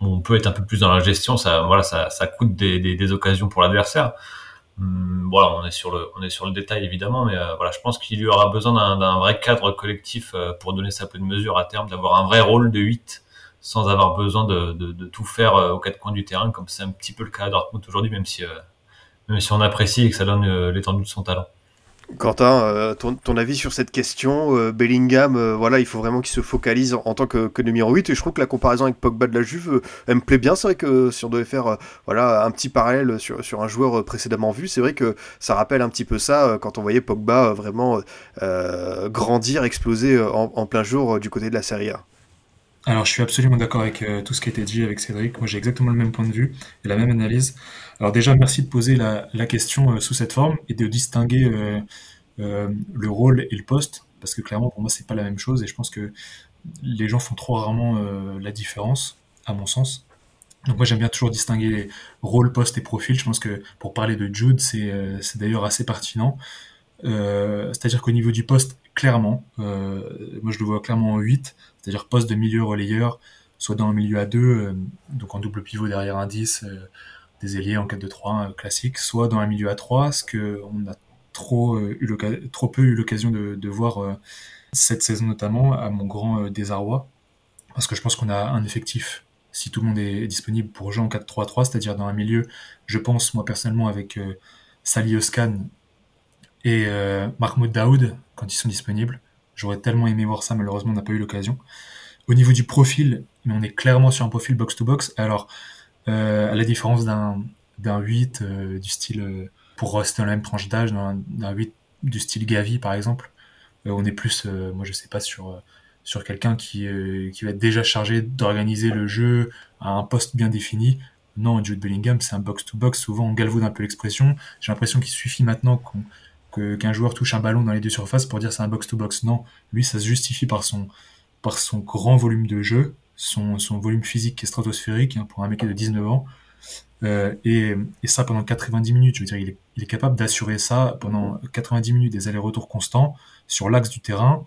Speaker 6: on peut être un peu plus dans la gestion, ça, voilà, ça, coûte des, occasions pour l'adversaire. Hum, voilà, on est sur le, détail évidemment, mais euh, voilà, je pense qu'il y aura besoin d'un vrai cadre collectif euh, pour donner sa pleine mesure à terme, d'avoir un vrai rôle de 8 sans avoir besoin de, tout faire euh, aux quatre coins du terrain, comme c'est un petit peu le cas à aujourd'hui, même si on apprécie et que ça donne l'étendue de son talent.
Speaker 5: Quentin, euh, ton, avis sur cette question euh, Bellingham, euh, voilà, il faut vraiment qu'il se focalise en, tant que, numéro 8 et je trouve que la comparaison avec Pogba de la Juve, elle me plaît bien. C'est vrai que si on devait faire voilà, un petit parallèle sur, sur un joueur précédemment vu, c'est vrai que ça rappelle un petit peu ça quand on voyait Pogba vraiment grandir, exploser en, en, plein jour du côté de la Serie A.
Speaker 7: Alors, je suis absolument d'accord avec euh, tout ce qui a été dit avec Cédric. Moi, j'ai exactement le même point de vue et la même analyse. Alors déjà, merci de poser la, question euh, sous cette forme et de distinguer euh, le rôle et le poste, parce que clairement, pour moi, c'est pas la même chose et je pense que les gens font trop rarement la différence, à mon sens. Donc moi, j'aime bien toujours distinguer les rôles, postes et profils. Je pense que pour parler de Jude, c'est d'ailleurs assez pertinent. C'est-à-dire qu'au niveau du poste, clairement, moi je le vois clairement en 8, c'est-à-dire poste de milieu relayeur, soit dans le milieu à 2, euh, donc en double pivot derrière un 10, euh, des ailiers en 4-2-3 euh, classique, soit dans un milieu à 3, ce qu'on a trop, eu trop peu eu l'occasion de, voir cette saison notamment, à mon grand désarroi, parce que je pense qu'on a un effectif, si tout le monde est disponible pour jouer en 4-3-3, c'est-à-dire dans un milieu, je pense moi personnellement avec Sali Oskan et Mahmoud Daoud, quand ils sont disponibles, J'aurais tellement aimé voir ça, malheureusement, on n'a pas eu l'occasion. Au niveau du profil, on est clairement sur un profil box-to-box. Alors, euh, à la différence d'un, d'un 8 euh, du style, euh, pour rester dans la même tranche d'âge, d'un, 8 du style Gavi, par exemple, on est plus, moi je sais pas, sur, sur quelqu'un qui, qui va être déjà chargé d'organiser le jeu à un poste bien défini. Non, Jude Bellingham, c'est un box-to-box. Souvent, on galvaude un peu l'expression. J'ai l'impression qu'il suffit maintenant qu'on qu'un joueur touche un ballon dans les deux surfaces pour dire c'est un box-to-box. Non, lui, ça se justifie par son, par son grand volume de jeu, son, son volume physique qui est stratosphérique hein, pour un mec de 19 ans. Euh, et, et, ça pendant 90 minutes. Je veux dire, il est, il est capable d'assurer ça pendant 90 minutes, des allers-retours constants sur l'axe du terrain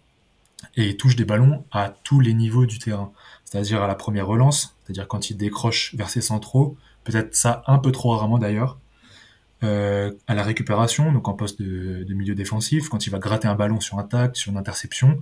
Speaker 7: et il touche des ballons à tous les niveaux du terrain. C'est-à-dire à la première relance, c'est-à-dire quand il décroche vers ses centraux, peut-être ça un peu trop rarement d'ailleurs, euh, à la récupération, donc en poste de, de, milieu défensif, quand il va gratter un ballon sur un tact, sur une interception,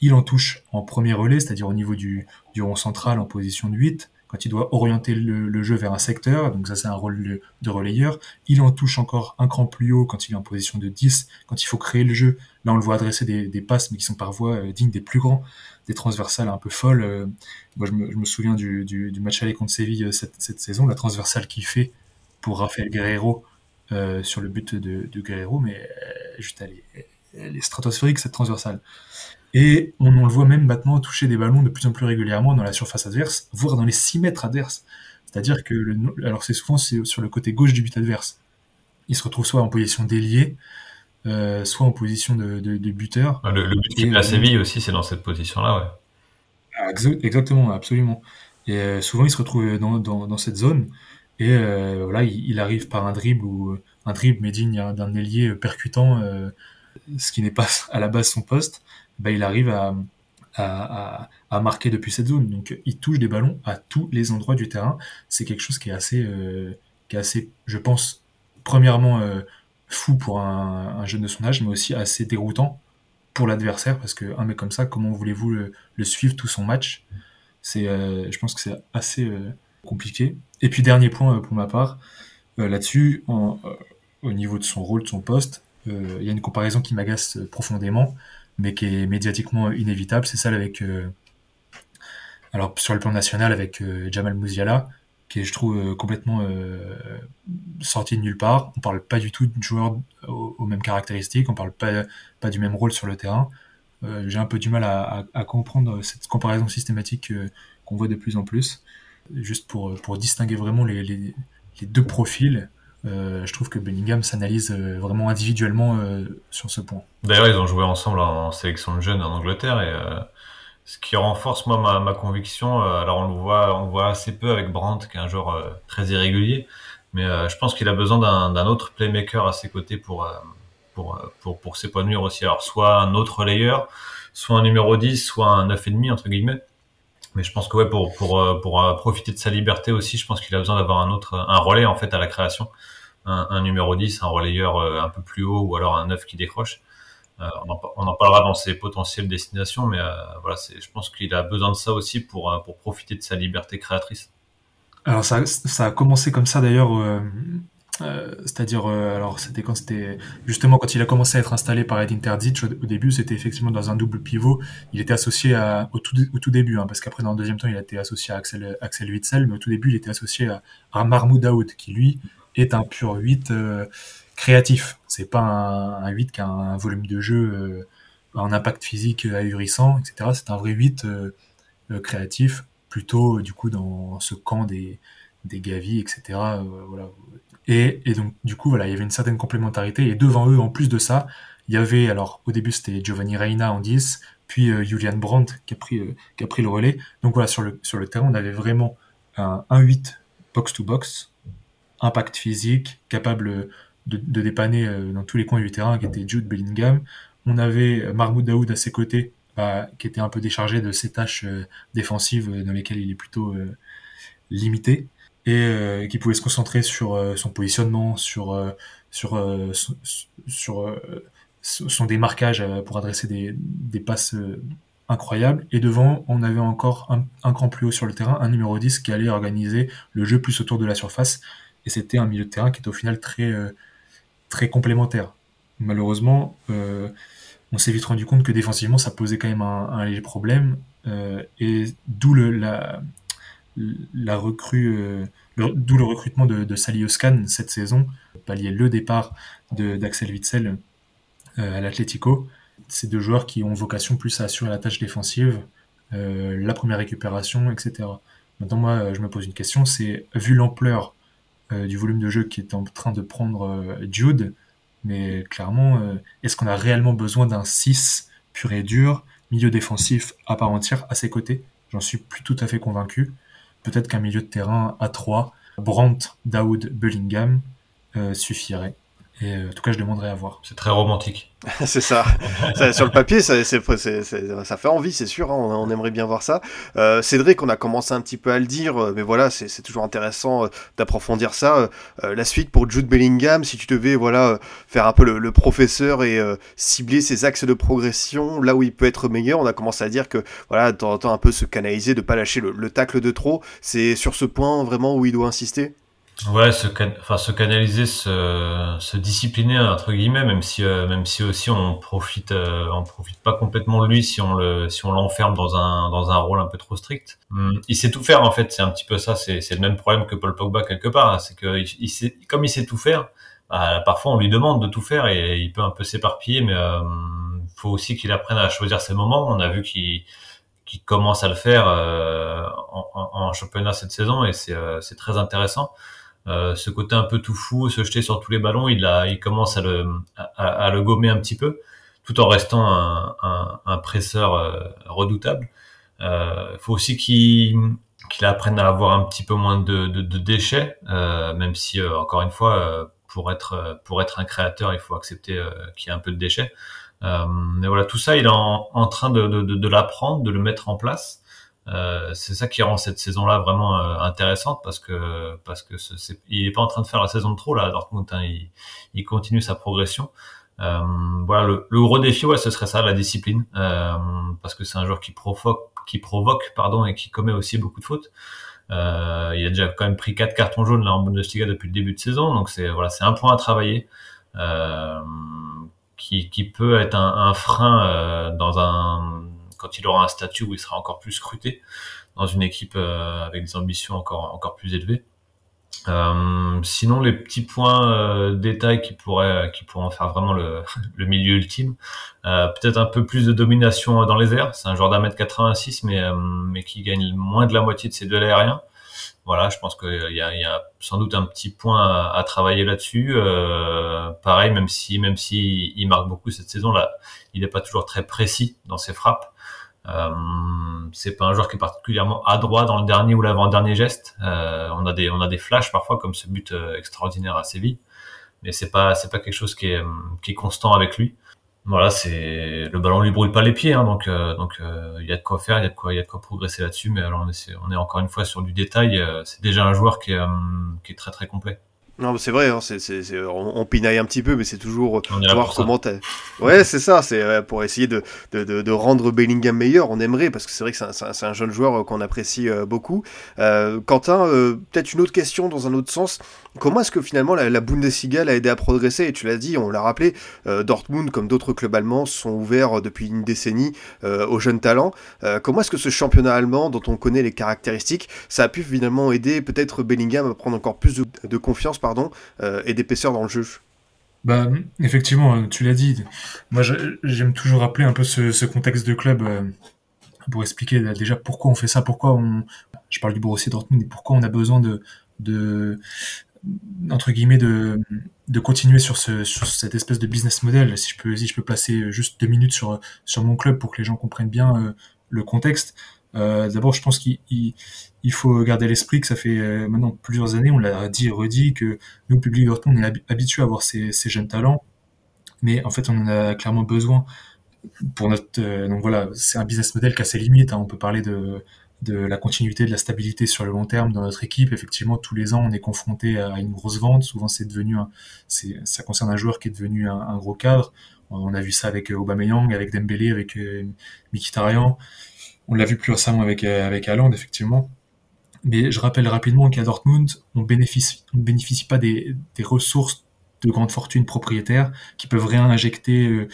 Speaker 7: il en touche en premier relais, c'est-à-dire au niveau du, du rond central en position de 8, quand il doit orienter le, le jeu vers un secteur, donc ça c'est un rôle de, relayeur, il en touche encore un cran plus haut quand il est en position de 10, quand il faut créer le jeu, là on le voit adresser des, des passes mais qui sont par voie euh, dignes des plus grands, des transversales un peu folles. Euh, moi je me, je me souviens du, du, du, match aller contre Séville euh, cette, cette saison, la transversale qu'il fait pour Rafael Guerrero euh, sur le but de, de Guerrero, mais euh, juste elle est, elle est, stratosphérique cette transversale. Et on, on, le voit même maintenant toucher des ballons de plus en plus régulièrement dans la surface adverse, voire dans les 6 mètres adverses. C'est-à-dire que, le, alors c'est souvent sur le côté gauche du but adverse. Il se retrouve soit en position d'ailier, euh, soit en position de, de, de buteur.
Speaker 6: Le, le but de la Séville aussi, c'est dans cette position-là, ouais.
Speaker 7: Ah, exactement, absolument. Et souvent, il se retrouve dans, dans, dans cette zone. Et euh, voilà, il, arrive par un dribble ou un dribble mais digne d'un ailier percutant, euh, ce qui n'est pas à la base son poste. Bah, il arrive à, marquer depuis cette zone. Donc, il touche des ballons à tous les endroits du terrain. C'est quelque chose qui est assez, euh, je pense, premièrement euh, fou pour un, un, jeune de son âge, mais aussi assez déroutant pour l'adversaire parce que un mec comme ça, comment voulez-vous le, le, suivre tout son match? C'est, euh, je pense que c'est assez euh, compliqué. Et puis dernier point euh, pour ma part, euh, là-dessus, euh, au niveau de son rôle, de son poste, il y a une comparaison qui m'agace profondément, mais qui est médiatiquement inévitable. C'est celle avec, alors sur le plan national avec Jamal Mouziala, qui est, je trouve, complètement sorti de nulle part. On parle pas du tout de joueurs aux, mêmes caractéristiques, on parle pas, du même rôle sur le terrain. J'ai un peu du mal à, comprendre cette comparaison systématique qu'on voit de plus en plus. Juste pour, pour distinguer vraiment les, les, deux profils, euh, je trouve que Bellingham s'analyse euh, vraiment individuellement euh, sur ce point.
Speaker 6: D'ailleurs, ils ont joué ensemble en sélection de jeunes en Angleterre et ce qui renforce moi ma, conviction. alors on le voit, on voit assez peu avec Brandt, qui est un joueur très irrégulier, mais je pense qu'il a besoin d'un autre playmaker à ses côtés pour pour pour, pour s'épanouir aussi. Alors soit un autre layer, soit un numéro 10, soit un 9,5 entre guillemets. Mais je pense que ouais, pour pour euh, pour euh, profiter de sa liberté aussi, je pense qu'il a besoin d'avoir un autre un relais en fait à la création, un, numéro 10, un relayeur euh, un peu plus haut ou alors un 9 qui décroche. On, en, parlera dans ses potentielles destinations, mais je pense qu'il a besoin de ça aussi pour pour profiter de sa liberté créatrice.
Speaker 7: Alors ça, ça a commencé comme ça d'ailleurs c'est-à-dire, euh, alors c'était quand c'était justement quand il a commencé à être installé par Edin Terzic au, début, c'était effectivement dans un double pivot. Il était associé au, tout, au tout début, hein, parce qu'après dans le deuxième temps, il a été associé à Axel, Axel Witzel, mais au tout début, il était associé à, à Mahmoud Daoud, qui lui est un pur 8 euh, créatif. C'est pas un, un, 8 qui a un, volume de jeu, un impact physique ahurissant, etc. C'est un vrai 8 créatif, plutôt du coup dans ce camp des des Gavi, etc. voilà, et, donc, du coup, voilà, il y avait une certaine complémentarité. Et devant eux, en plus de ça, il y avait, alors, au début, c'était Giovanni Reina en 10, puis euh, Julian Brandt qui a, pris, euh, qui a pris le relais. Donc voilà, sur le, sur le terrain, on avait vraiment un 1-8 box-to-box, impact physique, capable de, de dépanner euh, dans tous les coins du terrain, qui était Jude Bellingham. On avait Mahmoud Daoud à ses côtés, bah, qui était un peu déchargé de ses tâches défensives dans lesquelles il est plutôt limité euh, qui pouvait se concentrer sur euh, son positionnement, sur euh, sur sur, son démarquage pour adresser des, des passes incroyables. Et devant, on avait encore un, un cran plus haut sur le terrain, un numéro 10 qui allait organiser le jeu plus autour de la surface. Et c'était un milieu de terrain qui était au final très, très complémentaire. Malheureusement, on s'est vite rendu compte que défensivement, ça posait quand même un, léger problème. Et d'où la, recrue, d'où le recrutement de, Sali Oscan cette saison, pallier le départ d'Axel Witzel euh, à l'Atlético. Ces deux joueurs qui ont vocation plus à assurer la tâche défensive, euh, la première récupération, etc. Maintenant, moi, je me pose une question, c'est vu l'ampleur du volume de jeu qui est en train de prendre Jude, mais clairement, est-ce qu'on a réellement besoin d'un 6 pur et dur, milieu défensif à part entière à ses côtés? J'en suis plus tout à fait convaincu peut-être qu'un milieu de terrain à 3, Brandt, Daoud, Bellingham euh, suffirait. Et euh, en tout cas, je demanderais à voir.
Speaker 6: C'est très romantique.
Speaker 5: c'est ça. ça. Sur le papier, ça, c'est, ça fait envie, c'est sûr. Hein. On, on, aimerait bien voir ça. Euh, Cédric, on a commencé un petit peu à le dire, euh, mais voilà, c'est, toujours intéressant euh, d'approfondir ça. Euh, la suite pour Jude Bellingham, si tu devais voilà faire un peu le, le professeur et cibler ses axes de progression, là où il peut être meilleur, on a commencé à dire que voilà, de temps en temps un peu se canaliser, de pas lâcher le, le tacle de trop. C'est sur ce point vraiment où il doit insister?
Speaker 6: Ouais, se, enfin, se canaliser, se, se discipliner entre guillemets, même si euh, même si aussi on profite euh, on profite pas complètement de lui si on le si on l'enferme dans un dans un rôle un peu trop strict. Hum, il sait tout faire en fait, c'est un petit peu ça, c'est c'est le même problème que Paul Pogba quelque part, hein. c'est que il, sait comme il sait tout faire, bah, parfois on lui demande de tout faire et il peut un peu s'éparpiller, mais euh, faut aussi qu'il apprenne à choisir ses moments. On a vu qu'il qui commence à le faire euh, en, en, championnat cette saison et c'est euh, c'est très intéressant. Euh, ce côté un peu tout fou, se jeter sur tous les ballons, il, a, il commence à le, à, à le gommer un petit peu, tout en restant un, un, un presseur euh, redoutable. Il euh, faut aussi qu'il qu'il apprenne à avoir un petit peu moins de, de, de déchets, euh, même si encore une fois, pour être pour être un créateur, il faut accepter qu'il y ait un peu de déchets. mais voilà, tout ça, il est en, en train de, de l'apprendre, de le mettre en place. Euh, c'est ça qui rend cette saison-là vraiment euh, intéressante parce que parce que c'est, il est pas en train de faire la saison de trop là Dortmund. Hein, il, il, continue sa progression. Euh, voilà, le, le, gros défi, ouais, ce serait ça, la discipline, euh, parce que c'est un joueur qui provoque, qui provoque, pardon, et qui commet aussi beaucoup de fautes. Euh, il a déjà quand même pris quatre cartons jaunes là en Bundesliga depuis le début de saison, donc c'est voilà, c'est un point à travailler. qui, qui peut être un, un frein dans un quand il aura un statut où il sera encore plus scruté. dans une équipe avec des ambitions encore encore plus élevées. Euh, sinon, les petits points euh, détails qui pourraient qui pourraient en faire vraiment le, milieu ultime, euh, peut-être un peu plus de domination dans les airs. C'est un joueur d'un mètre 86, mais euh, mais qui gagne moins de la moitié de ses duels aériens. Voilà, je pense qu'il y a, sans doute un petit point à, à travailler là-dessus. Euh, pareil, même si même si il marque beaucoup cette saison là, il n'est pas toujours très précis dans ses frappes. Euh, c'est pas un joueur qui est particulièrement adroit dans le dernier ou l'avant-dernier geste. Euh, on a des on a des flashs parfois comme ce but euh, extraordinaire à Séville, mais c'est pas c'est pas quelque chose qui est qui est constant avec lui. Voilà, c'est le ballon lui brûle pas les pieds, hein, donc euh, donc il y a de quoi faire, il y a de quoi il y a de quoi progresser là-dessus. Mais alors on est on est encore une fois sur du détail. c'est déjà un joueur qui est qui est très très complet.
Speaker 5: Non, c'est vrai, hein, on, on, pinaille un petit peu, mais c'est toujours voir comment. Ouais, c'est ça, c'est euh, pour essayer de, de, de, de, rendre Bellingham meilleur, on aimerait, parce que c'est vrai que c'est un, jeune joueur euh, qu'on apprécie euh, beaucoup. Euh, Quentin, peut-être une autre question dans un autre sens. Comment est-ce que finalement la, la Bundesliga l'a aidé à progresser? Et tu l'as dit, on l'a rappelé, Dortmund, comme d'autres clubs allemands, sont ouverts depuis une décennie aux jeunes talents. comment est-ce que ce championnat allemand, dont on connaît les caractéristiques, ça a pu finalement aider peut-être Bellingham à prendre encore plus de, de confiance par euh, et d'épaisseur dans le jeu.
Speaker 7: Bah, effectivement, tu l'as dit. Moi, j'aime toujours rappeler un peu ce, contexte de club euh, pour expliquer déjà pourquoi on fait ça, pourquoi on. Je parle du Borussia Dortmund et pourquoi on a besoin de, de entre guillemets de, de continuer sur, ce, sur cette espèce de business model. Si je peux, si je peux placer juste deux minutes sur, sur mon club pour que les gens comprennent bien euh, le contexte. Euh, D'abord, je pense qu'il il faut garder l'esprit que ça fait euh, maintenant plusieurs années, on l'a dit et redit, que nous, public Dortmund, on est habitué à voir ces, jeunes talents, mais en fait, on en a clairement besoin pour notre. Euh, donc voilà, c'est un business model qui a ses limites. Hein. On peut parler de, la continuité, de la stabilité sur le long terme dans notre équipe. Effectivement, tous les ans, on est confronté à une grosse vente. Souvent, c'est devenu, ça concerne un joueur qui est devenu un, gros cadre. On a vu ça avec Aubameyang, avec Dembélé, avec Mkhitaryan. On l'a vu plus récemment avec avec Haaland, effectivement. Mais je rappelle rapidement qu'à Dortmund, on bénéficie, on bénéficie pas des, des, ressources de grandes fortunes propriétaires qui peuvent réinjecter euh,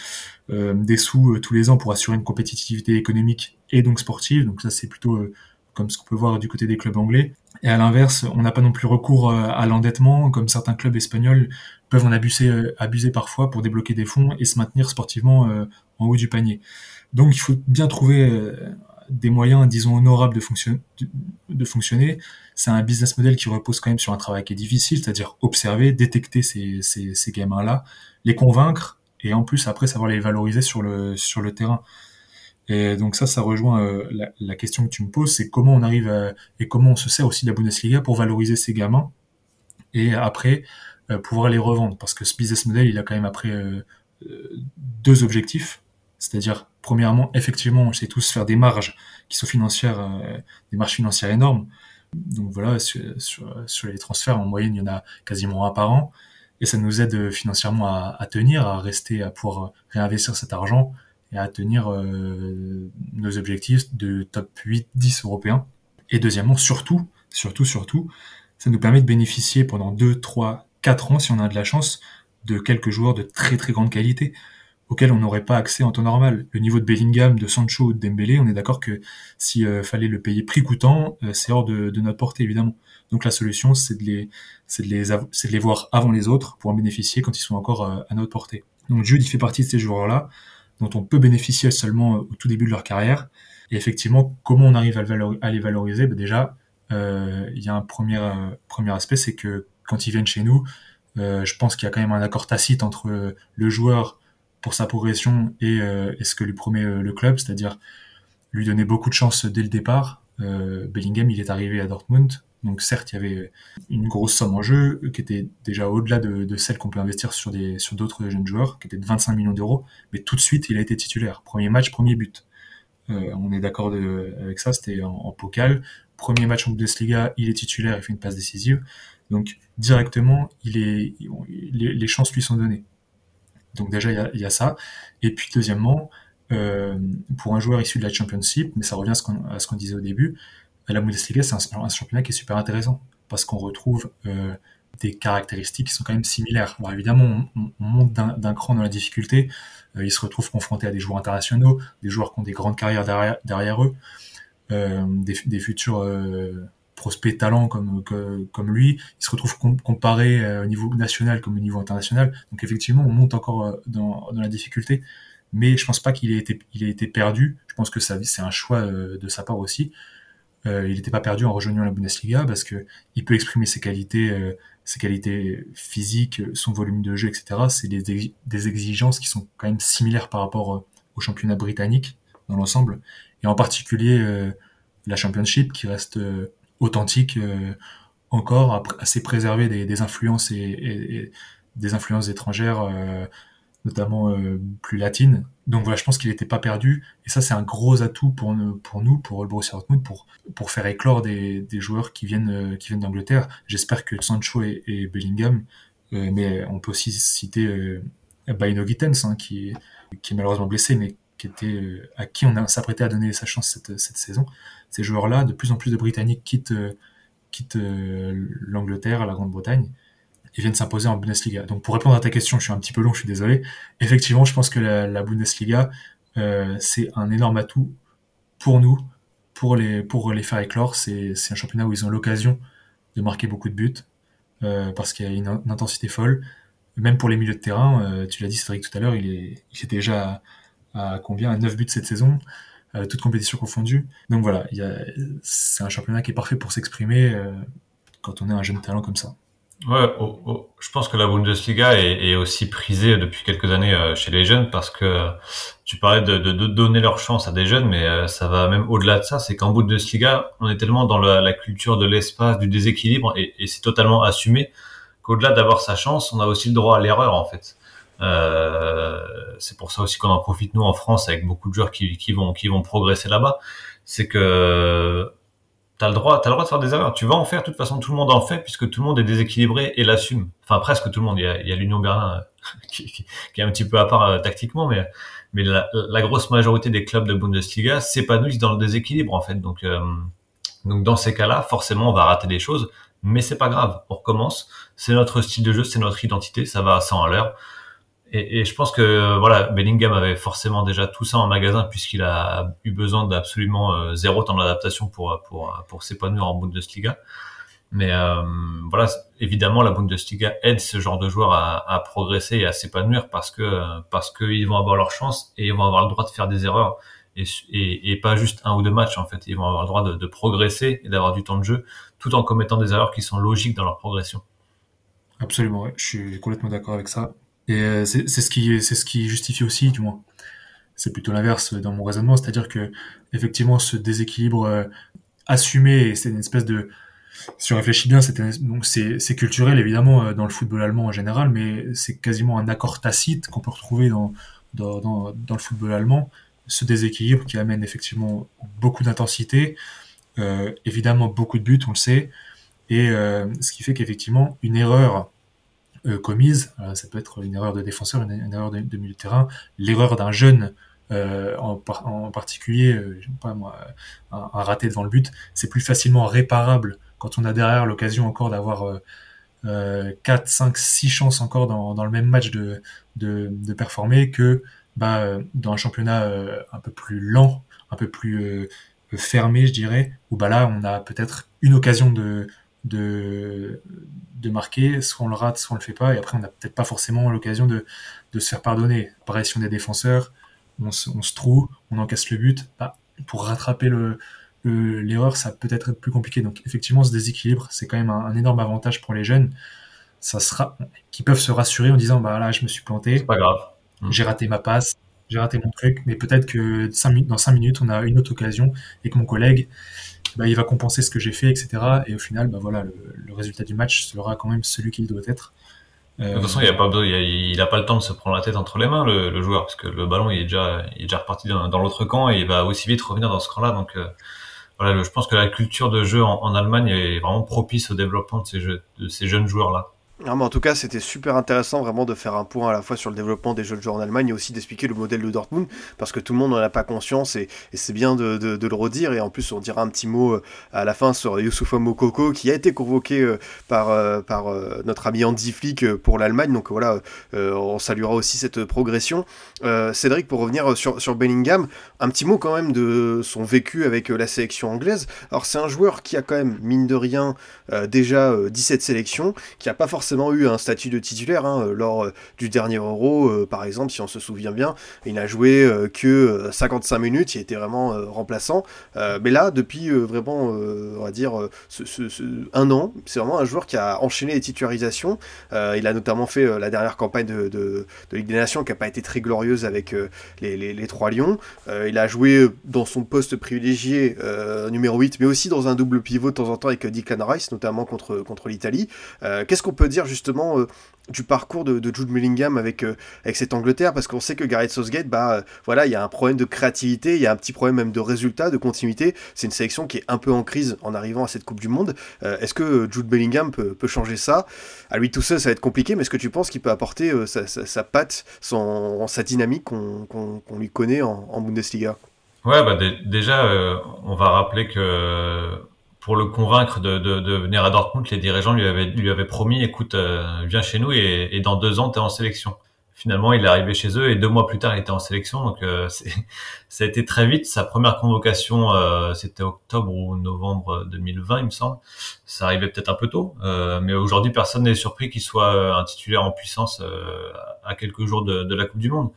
Speaker 7: euh, des sous euh, tous les ans pour assurer une compétitivité économique et donc sportive. Donc ça, c'est plutôt euh, comme ce qu'on peut voir du côté des clubs anglais. Et à l'inverse, on n'a pas non plus recours euh, à l'endettement, comme certains clubs espagnols peuvent en abuser, abuser parfois pour débloquer des fonds et se maintenir sportivement en haut du panier. Donc il faut bien trouver des moyens, disons, honorables de, fonction de, fonctionner. C'est un business model qui repose quand même sur un travail qui est difficile, c'est-à-dire observer, détecter ces, gamins-là, les convaincre, et en plus, après, savoir les valoriser sur le, terrain. Et donc ça, ça rejoint euh, la, question que tu me poses, c'est comment on arrive et comment on se sert aussi de la Bundesliga pour valoriser ces gamins, et après, euh, pouvoir les revendre. Parce que ce business model, il a quand même après euh, deux objectifs, c'est-à-dire premièrement, effectivement, on sait tous faire des marges qui sont financières, euh, des marges financières énormes. Donc voilà, sur, les transferts, en moyenne, il y en a quasiment un par an. Et ça nous aide financièrement à, à tenir, à rester, à pouvoir réinvestir cet argent et à tenir euh, nos objectifs de top 8, 10 européens. Et deuxièmement, surtout, surtout, surtout, ça nous permet de bénéficier pendant 2, 3, 4 ans, si on a de la chance, de quelques joueurs de très très grande qualité auquel on n'aurait pas accès en temps normal. Le niveau de Bellingham, de Sancho ou de Dembélé, on est d'accord que s'il euh, fallait le payer prix coûtant, euh, c'est hors de, de, notre portée évidemment. Donc la solution, c'est de les, c'est de les, c'est de les voir avant les autres pour en bénéficier quand ils sont encore euh, à notre portée. Donc Jude, il fait partie de ces joueurs-là dont on peut bénéficier seulement au tout début de leur carrière. Et effectivement, comment on arrive à, le à les valoriser? Ben Déjà, euh, il y a un premier, euh, premier aspect, c'est que quand ils viennent chez nous, euh, je pense qu'il y a quand même un accord tacite entre le joueur pour sa progression et, euh, et ce que lui promet euh, le club, c'est-à-dire lui donner beaucoup de chance dès le départ. Euh, Bellingham, il est arrivé à Dortmund, donc certes, il y avait une grosse somme en jeu qui était déjà au-delà de, celle qu'on peut investir sur d'autres jeunes joueurs, qui était de 25 millions d'euros, mais tout de suite, il a été titulaire. Premier match, premier but. On est d'accord avec ça, c'était en, en. Premier match en Bundesliga, il est titulaire, il fait une passe décisive. Donc directement, les chances lui sont données. Donc déjà, il y a, ça. Et puis deuxièmement, euh, pour un joueur issu de la Championship, mais ça revient à ce qu'on disait au début, la Bundesliga, c'est un, championnat qui est super intéressant parce qu'on retrouve euh, des caractéristiques qui sont quand même similaires. Bon, évidemment, on, on monte d'un cran dans la difficulté. Euh, ils se retrouvent confrontés à des joueurs internationaux, des joueurs qui ont des grandes carrières derrière eux. des, futurs prospects talents comme, comme lui, il se retrouve comparé au niveau national comme au niveau international. Donc effectivement, on monte encore dans, dans la difficulté mais je pense pas qu'il ait été, il ait été perdu. Je pense que c'est un choix de sa part aussi. Euh, il n'était pas perdu en rejoignant la Bundesliga parce que il peut exprimer ses qualités, euh, ses qualités physiques, son volume de jeu, etc. C'est des, exigences qui sont quand même similaires par rapport euh, au championnat britannique dans l'ensemble, et en particulier la Championship qui reste authentique encore, assez préservée des, des influences et, et, des influences étrangères notamment euh, plus latine. Donc voilà, je pense qu'il n'était pas perdu. Et ça, c'est un gros atout pour, pour nous, pour le Borussia Dortmund, pour, pour faire éclore des, des joueurs qui viennent, euh, qui viennent d'Angleterre. J'espère que Sancho et, Bellingham, euh, mais on peut aussi citer euh, Baino Gittens, hein, qui, qui est malheureusement blessé, mais qui était, à qui on s'apprêtait à donner sa chance cette, cette saison. Ces joueurs-là, de plus en plus de Britanniques quittent, quittent l'Angleterre, la Grande-Bretagne ils viennent s'imposer en Bundesliga. Donc pour répondre à ta question, je suis un petit peu long, je suis désolé. Effectivement, je pense que la, Bundesliga, euh, c'est un énorme atout pour nous, pour les, pour les faire éclore. C'est, un championnat où ils ont l'occasion de marquer beaucoup de buts, euh, parce qu'il y a une, intensité folle. Même pour les milieux de terrain, euh, tu l'as dit Cédric tout à l'heure, il est, il est déjà à, combien? À 9 buts cette saison, euh, toute compétition confondue. Donc voilà, c'est un championnat qui est parfait pour s'exprimer euh, quand on est un jeune talent comme ça.
Speaker 6: Ouais, je pense que la Bundesliga est, aussi prisée depuis quelques années euh, chez les jeunes parce que tu parlais de, donner leur chance à des jeunes, mais euh, ça va même au-delà de ça. C'est qu'en Bundesliga, on est tellement dans la, culture de l'espace, du déséquilibre, et c'est totalement assumé qu'au-delà d'avoir sa chance, on a aussi le droit à l'erreur en fait. Euh, c'est pour ça aussi qu'on en profite nous en France avec beaucoup de joueurs qui, qui vont qui vont progresser là-bas. C'est que T'as le droit, t'as le droit de faire des erreurs. Tu vas en faire. De toute façon, tout le monde en fait puisque tout le monde est déséquilibré et l'assume. Enfin, presque tout le monde. Il y a, il y a l'Union Berlin euh, qui, qui, qui, est un petit peu à part euh, tactiquement, mais mais la, la, grosse majorité des clubs de Bundesliga s'épanouissent dans le déséquilibre en fait. Donc euh, donc dans ces cas-là, forcément, on va rater des choses, mais c'est pas grave. On recommence. C'est notre style de jeu, c'est notre identité. Ça va à 100 à l'heure. Et, je pense que voilà, Bellingham avait forcément déjà tout ça en magasin puisqu'il a eu besoin d'absolument euh, zéro temps d'adaptation pour pour pour s'épanouir en Bundesliga. Mais euh, voilà, évidemment, la Bundesliga aide ce genre de joueurs à, progresser et à s'épanouir parce que parce qu'ils vont avoir leur chance et ils vont avoir le droit de faire des erreurs et, et, et, pas juste un ou deux matchs en fait. Ils vont avoir le droit de, de progresser et d'avoir du temps de jeu tout en commettant des erreurs qui sont logiques dans leur progression.
Speaker 7: Absolument, ouais. je suis complètement d'accord avec ça. Et euh, c'est ce qui c'est ce qui justifie aussi, du moins. C'est plutôt l'inverse dans mon raisonnement, c'est-à-dire que effectivement ce déséquilibre euh, assumé, c'est une espèce de si on réfléchit bien, c'est culturel évidemment euh, dans le football allemand en général, mais c'est quasiment un accord tacite qu'on peut retrouver dans, dans dans dans le football allemand. Ce déséquilibre qui amène effectivement beaucoup d'intensité, euh, évidemment beaucoup de buts, on le sait, et euh, ce qui fait qu'effectivement une erreur euh, commise. Euh, ça peut être une erreur de défenseur, une, erreur de, milieu de terrain, l'erreur d'un jeune euh, en, particulier, pas moi, un, raté devant le but, c'est plus facilement réparable quand on a derrière l'occasion encore d'avoir euh, 4, 5, 6 chances encore dans, le même match de, de, de performer que bah, dans un championnat un peu plus lent, un peu plus fermé, je dirais, où bah là on a peut-être une occasion de, de, de marquer, soit on le rate, soit on le fait pas, et après on n'a peut-être pas forcément l'occasion de, de se faire pardonner. Pareil, si on est défenseur, on se, on se trouve, on encaisse le but, bah, pour rattraper le, l'erreur, ça peut être plus compliqué. Donc effectivement, ce déséquilibre, c'est quand même un, énorme avantage pour les jeunes. Ça sera, qui peuvent se rassurer en disant, bah là, je me suis planté.
Speaker 6: C'est pas grave.
Speaker 7: Mmh. J'ai raté ma passe, j'ai raté mon truc, mais peut-être que dans 5 minutes, on a une autre occasion et que mon collègue, bah, il va compenser ce que j'ai fait, etc. Et au final, bah, voilà, le, résultat du match sera quand même celui qu'il doit être.
Speaker 6: De toute façon, il a pas a, pas le temps de se prendre la tête entre les mains, le, joueur, parce que le ballon, est déjà, reparti dans, l'autre camp et il va aussi vite revenir dans ce camp-là. Donc, euh, je pense que la culture de jeu en, Allemagne est vraiment propice au développement de ces, jeux, de ces jeunes joueurs-là.
Speaker 5: En tout cas, c'était super intéressant vraiment de faire un point à la fois sur le développement des jeunes joueurs en Allemagne et aussi d'expliquer le modèle de Dortmund, parce que tout le monde n'en a pas conscience et, c'est bien de, le redire. Et en plus, on dira un petit mot euh, à la fin sur Youssoufa Mokoko qui a été convoqué euh, par, euh, notre ami Andy Flick pour l'Allemagne. Donc voilà, on saluera aussi cette progression. Cédric, pour revenir sur, sur Bellingham, un petit mot quand même de son vécu avec la sélection anglaise. Alors, c'est un joueur qui a quand même, mine de rien, déjà 17 sélections, qui n'a pas forcément eu un statut de titulaire hein, euh, lors euh, du dernier Euro, euh, par exemple, si on se souvient bien. Il n'a joué que 55 minutes, il était vraiment remplaçant. mais là, depuis vraiment, on va dire, un an, c'est vraiment un joueur qui a enchaîné les titularisations. il a notamment fait la dernière campagne de, Ligue des Nations qui n'a pas été très glorieuse avec les, les, trois Lions. il a joué dans son poste privilégié numéro 8, mais aussi dans un double pivot de temps en temps avec Declan Rice, notamment contre, contre l'Italie. Qu'est-ce qu'on peut dire justement euh, du parcours de, Jude Bellingham avec, euh, avec cette Angleterre parce qu'on sait que Gareth Southgate, bah euh, voilà, il y a un problème de créativité, il y a un petit problème même de résultat, de continuité. C'est une sélection qui est un peu en crise en arrivant à cette Coupe du Monde. Est-ce que Jude Bellingham peut, changer ça? À lui tout seul, ça va être compliqué, mais est-ce que tu penses qu'il peut apporter sa, patte, son, sa dynamique qu'on lui connaît en, Bundesliga?
Speaker 6: Ouais, bah déjà, on va rappeler que pour le convaincre de, de, de, venir à Dortmund, les dirigeants lui avaient, lui avaient promis, écoute, euh, viens chez nous et, et dans deux ans, tu es en sélection. Finalement, il est arrivé chez eux et deux mois plus tard, il était en sélection. Donc, euh, ça a été très vite. Sa première convocation, euh, c'était octobre ou novembre 2020, il me semble. Ça arrivait peut-être un peu tôt, euh, mais aujourd'hui, personne n'est surpris qu'il soit un titulaire en puissance à quelques jours de, de, la Coupe du Monde.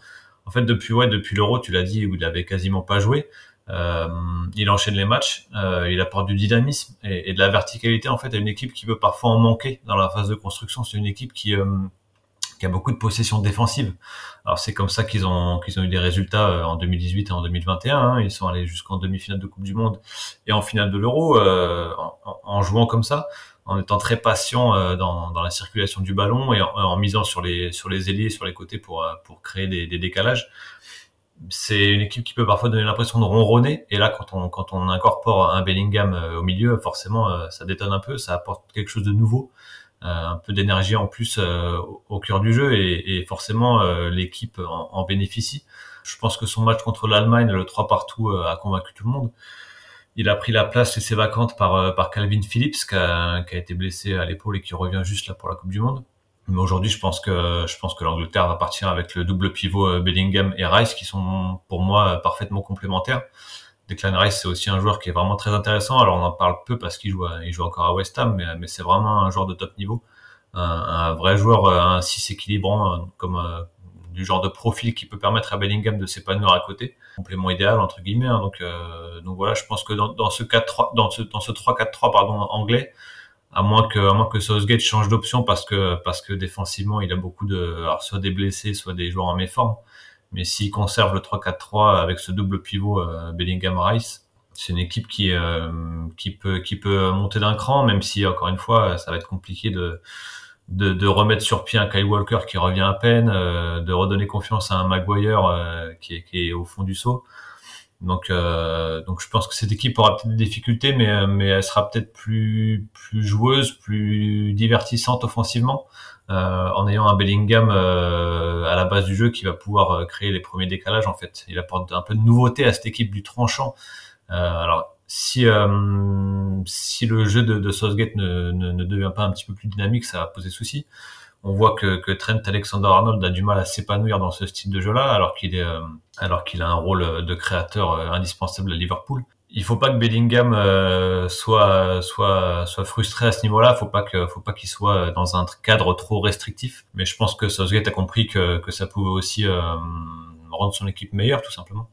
Speaker 6: En fait, depuis ouais, depuis l'Euro, tu l'as dit, où il avait quasiment pas joué. Euh, il enchaîne les matchs, euh, il apporte du dynamisme et, de la verticalité en fait à une équipe qui peut parfois en manquer dans la phase de construction. C'est une équipe qui, euh, qui a beaucoup de possessions défensives. Alors c'est comme ça qu'ils ont qu'ils ont eu des résultats euh, en 2018 et en 2021. Hein. Ils sont allés jusqu'en demi-finale de Coupe du Monde et en finale de l'Euro euh, en, en, jouant comme ça, en étant très patient dans, dans la circulation du ballon et en, en, misant sur les sur les ailiers, sur les côtés pour pour créer des, des décalages c'est une équipe qui peut parfois donner l'impression de ronronner. Et là, quand on, quand on incorpore un Bellingham euh, au milieu, forcément, euh, ça détonne un peu, ça apporte quelque chose de nouveau, euh, un peu d'énergie en plus au cœur du jeu, et, forcément, l'équipe en, bénéficie. Je pense que son match contre l'Allemagne, le 3 partout, a convaincu tout le monde. Il a pris la place laissée vacante par, par Calvin Phillips, qui a, qui a été blessé à l'épaule et qui revient juste là pour la Coupe du Monde. Mais aujourd'hui, je pense que je pense que l'Angleterre va partir avec le double pivot euh, Bellingham et Rice qui sont pour moi parfaitement complémentaires. Declan Rice, c'est aussi un joueur qui est vraiment très intéressant. Alors on en parle peu parce qu'il joue, il joue encore à West Ham, mais, mais c'est vraiment un joueur de top niveau, un, vrai joueur, euh, un 6 équilibrant, euh, comme du genre de profil qui peut permettre à Bellingham de s'épanouir à côté, complément idéal entre guillemets. Hein. donc donc voilà, je pense que dans, dans ce 4 dans ce dans ce 3-4-3 pardon anglais, à moins que à moins que Southgate change d'option parce que parce que défensivement il a beaucoup de alors soit des blessés soit des joueurs en méforme. Mais s'il conserve le 3-4-3 avec ce double pivot euh, Bellingham Rice c'est une équipe qui euh, qui peut qui peut monter d'un cran même si encore une fois ça va être compliqué de de, remettre sur pied un Kyle Walker qui revient à peine euh, de redonner confiance à un Maguire qui est, qui est au fond du saut donc, euh, donc je pense que cette équipe aura peut-être des difficultés, mais, mais elle sera peut-être plus, plus joueuse, plus divertissante offensivement, euh, en ayant un Bellingham euh, à la base du jeu qui va pouvoir euh, créer les premiers décalages. En fait, il apporte un peu de nouveauté à cette équipe du tranchant. Euh, alors, si si le jeu de, de Southgate ne, ne, ne, devient pas un petit peu plus dynamique, ça va poser souci on voit que, que Trent Alexander-Arnold a du mal à s'épanouir dans ce style de jeu-là, alors qu'il est, euh, alors qu'il a un rôle de créateur euh, indispensable à Liverpool. Il faut pas que Bellingham euh, soit soit soit frustré à ce niveau-là. Faut pas que faut pas qu'il soit dans un cadre trop restrictif. Mais je pense que Southgate a compris que que ça pouvait aussi rendre son équipe meilleure, tout simplement.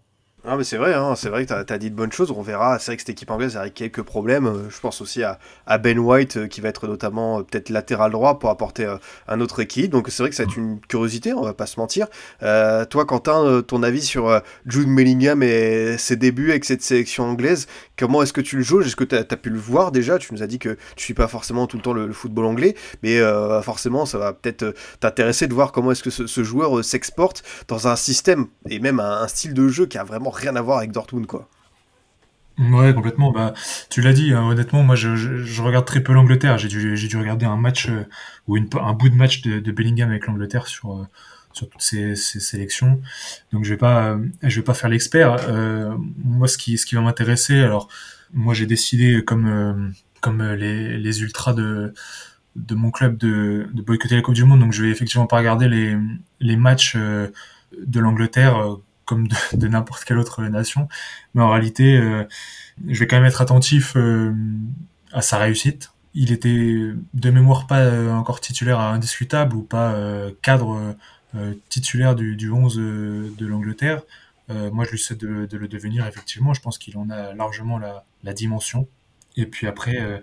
Speaker 5: Ah mais c'est vrai, hein, c'est vrai que tu as, dit de bonnes choses, on verra, c'est vrai que cette équipe anglaise a quelques problèmes, euh, je pense aussi à, Ben White euh, qui va être notamment euh, peut-être latéral droit pour apporter un autre équilibre, donc c'est vrai que ça va être une curiosité, on va pas se mentir. toi Quentin, ton avis sur Jude Bellingham et ses débuts avec cette sélection anglaise, comment est-ce que tu le joues Est-ce que tu as, pu le voir déjà? Tu nous as dit que tu suis pas forcément tout le temps le, football anglais, mais forcément ça va peut-être t'intéresser de voir comment est-ce que ce, joueur s'exporte dans un système et même un style de jeu qui a vraiment rien à voir avec Dortmund, quoi.
Speaker 7: Ouais, complètement. Bah, tu l'as dit, hein, honnêtement, moi, je, regarde très peu l'Angleterre. J'ai dû, dû regarder un match euh, ou un bout de match de, Bellingham avec l'Angleterre sur euh, sur toutes ces, sélections. Donc, je vais euh, vais pas faire l'expert. moi, ce qui, ce qui va m'intéresser, alors, moi, j'ai décidé, comme comme les, les ultras de de mon club de, de boycotter la Coupe du Monde. Donc, je vais effectivement pas regarder les les matchs de l'Angleterre comme de, n'importe quelle autre nation. Mais en réalité, euh, je vais quand même être attentif euh, à sa réussite. Il était de mémoire pas euh, encore titulaire indiscutable ou pas cadre titulaire du, du 11 de l'Angleterre. moi, je lui souhaite de, le devenir, effectivement. Je pense qu'il en a largement la, dimension. Et puis après,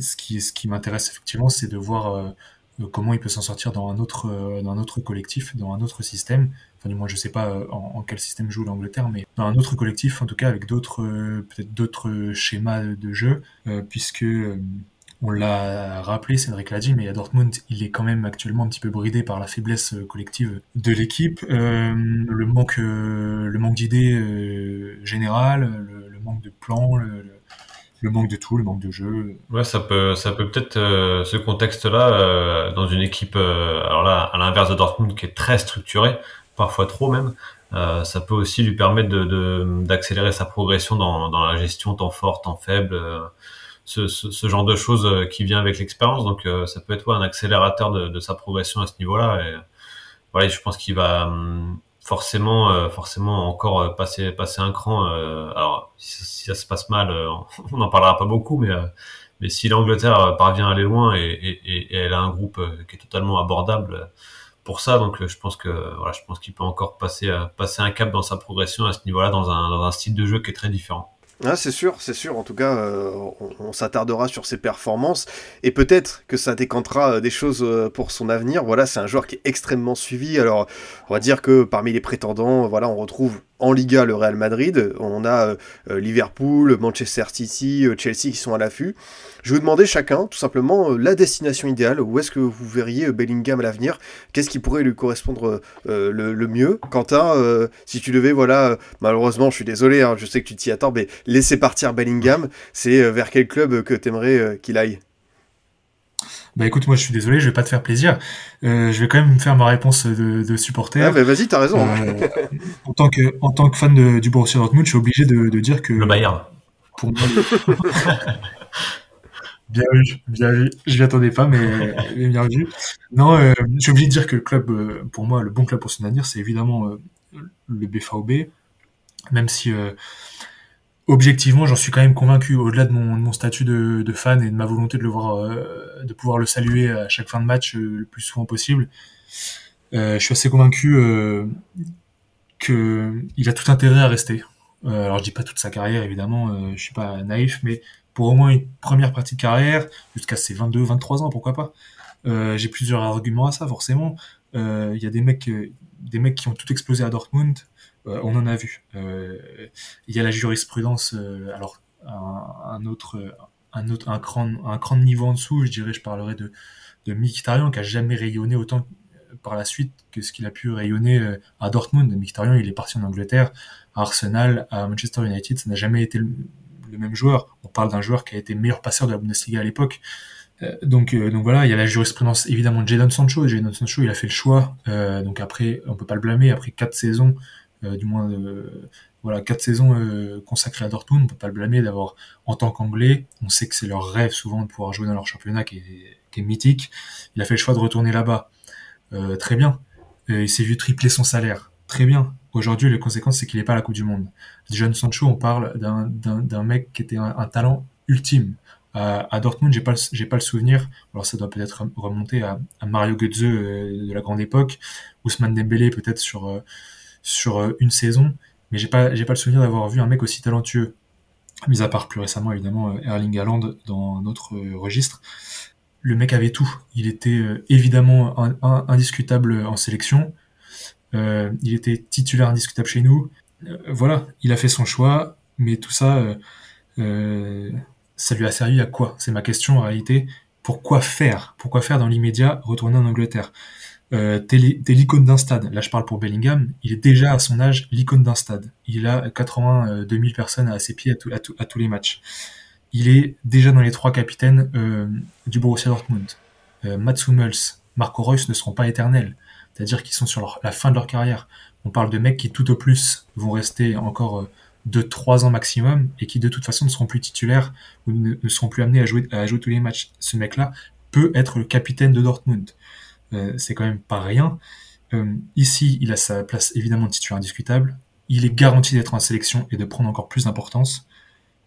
Speaker 7: ce qui m'intéresse effectivement, c'est de voir comment il peut s'en sortir dans un autre, dans un autre collectif, dans un autre système. Enfin du moins je sais pas euh, en, quel système joue l'Angleterre, mais dans un autre collectif en tout cas avec d'autres euh, peut-être d'autres schémas de jeu, euh, puisque on l'a rappelé, Cédric l'a dit, mais à Dortmund, il est quand même actuellement un petit peu bridé par la faiblesse collective de l'équipe, le manque, le manque d'idées générales, le, manque de plans, le, manque de tout, le manque de jeu.
Speaker 6: Ouais, ça peut, ça peut peut-être ce contexte-là dans une équipe, alors là, à l'inverse de Dortmund, qui est très structurée, parfois trop même, euh, ça peut aussi lui permettre de, d'accélérer sa progression dans, dans la gestion temps fort, temps faible, euh, ce, ce, genre de choses euh, qui vient avec l'expérience. Donc ça peut être un accélérateur de, de, sa progression à ce niveau-là. Et voilà, je pense qu'il va forcément, forcément encore passer, passer un cran. alors si, ça se passe mal, on n'en parlera pas beaucoup, mais mais si l'Angleterre parvient à aller loin et, et, elle a un groupe qui est totalement abordable pour ça. Donc, euh, je pense que voilà, je pense qu'il peut encore passer, euh, passer un cap dans sa progression à ce niveau-là, dans un, dans un style de jeu qui est très différent.
Speaker 5: Ah, c'est sûr, c'est sûr. En tout cas, euh, on, s'attardera sur ses performances et peut-être que ça décantera des choses pour son avenir. Voilà, c'est un joueur qui est extrêmement suivi. Alors, on va dire que parmi les prétendants, voilà, on retrouve en Liga le Real Madrid, on a Liverpool, Manchester City, Chelsea qui sont à l'affût. Je vais vous demander chacun, tout simplement, euh, la destination idéale. Où est-ce que vous verriez euh, Bellingham à l'avenir? Qu'est-ce qui pourrait lui correspondre euh, le, mieux? Quentin, si tu devais, voilà, malheureusement, je suis désolé, hein, je sais que tu t'y attends, mais laisser partir Bellingham, c'est vers quel club que tu aimerais qu'il aille?
Speaker 7: Bah écoute, moi je suis désolé, je vais pas te faire plaisir. je vais quand même faire ma réponse de, supporter.
Speaker 5: Ah bah vas-y, t'as raison.
Speaker 7: en tant que en tant que fan du Borussia Dortmund, je suis obligé de, dire que
Speaker 6: le Bayern.
Speaker 7: Pour moi, Bien vu, bien vu. Je m'y attendais pas, mais bien vu. Non, euh, j'ai oublié de dire que le club, euh, pour moi, le bon club pour son avenir, c'est évidemment euh, le BVB. Même si, euh, objectivement, j'en suis quand même convaincu, au-delà de mon, statut de, fan et de ma volonté voir, de pouvoir le saluer à chaque fin de match le plus souvent possible. je suis assez convaincu que il a tout intérêt à rester. alors je dis pas toute sa carrière évidemment, je suis pas naïf, mais pour au moins une première partie de carrière, jusqu'à ses 22, 23 ans, pourquoi pas. Euh, j'ai plusieurs arguments à ça, forcément. Euh, il y a des mecs, euh, des mecs qui ont tout explosé à Dortmund. On en a vu. Il y a la jurisprudence. alors un, autre, un autre, un cran, un cran de niveau en dessous, je dirais, je parlerai de de Mkhitaryan qui a jamais rayonné autant par la suite que ce qu'il a pu rayonner à Dortmund. Mkhitaryan, il est parti en Angleterre, à Arsenal, à Manchester United, ça n'a jamais été le, même joueur. On parle d'un joueur qui a été meilleur passeur de la Bundesliga à l'époque. Euh, donc, euh, donc voilà, il y a la jurisprudence évidemment de Jadon Sancho. Jadon Sancho, il a fait le choix. Euh, donc après, on peut pas le blâmer. Après quatre saisons, du moins, voilà, quatre saisons consacrées à Dortmund, on peut pas le blâmer d'avoir, en tant qu'anglais, on sait que c'est leur rêve souvent de pouvoir jouer dans leur championnat qui est, mythique. Il a fait le choix de retourner là-bas. très bien. il s'est vu tripler son salaire. Très bien. Aujourd'hui, les conséquences, c'est qu'il n'est pas à la Coupe du Monde. John Sancho, on parle d'un mec qui était un, talent ultime. à Dortmund, j'ai pas j'ai pas le souvenir. Alors ça doit peut-être remonter à, Mario Götze euh, de la grande époque, Ousmane Dembélé peut-être sur euh, sur euh, une saison, mais j'ai pas pas le souvenir d'avoir vu un mec aussi talentueux. Mis à part plus récemment évidemment Erling Haaland dans notre registre. Le mec avait tout. Il était évidemment indiscutable en sélection. Euh, il était titulaire indiscutable chez nous. Euh, voilà, il a fait son choix, mais tout ça, euh, ça lui a servi à quoi? C'est ma question en réalité. Pourquoi faire? Pourquoi faire dans l'immédiat? Retourner en Angleterre euh, t'es l'icône d'un stade. Là, je parle pour Bellingham. Il est déjà à son âge l'icône d'un stade. Il a 82 000 personnes à ses pieds à, à, tous les matchs. Il est déjà dans les trois capitaines euh, du Borussia Dortmund. Euh, Marco Reus ne seront pas éternels. C'est-à-dire qu'ils sont sur la fin de leur carrière. On parle de mecs qui tout au plus vont rester encore 2-3 ans maximum et qui de toute façon ne seront plus titulaires ou ne, seront plus amenés à jouer tous les matchs. Ce mec-là peut être le capitaine de Dortmund. Euh, c'est quand même pas rien. Euh, ici, il a sa place évidemment de titulaire indiscutable. Il est garanti d'être en sélection et de prendre encore plus d'importance.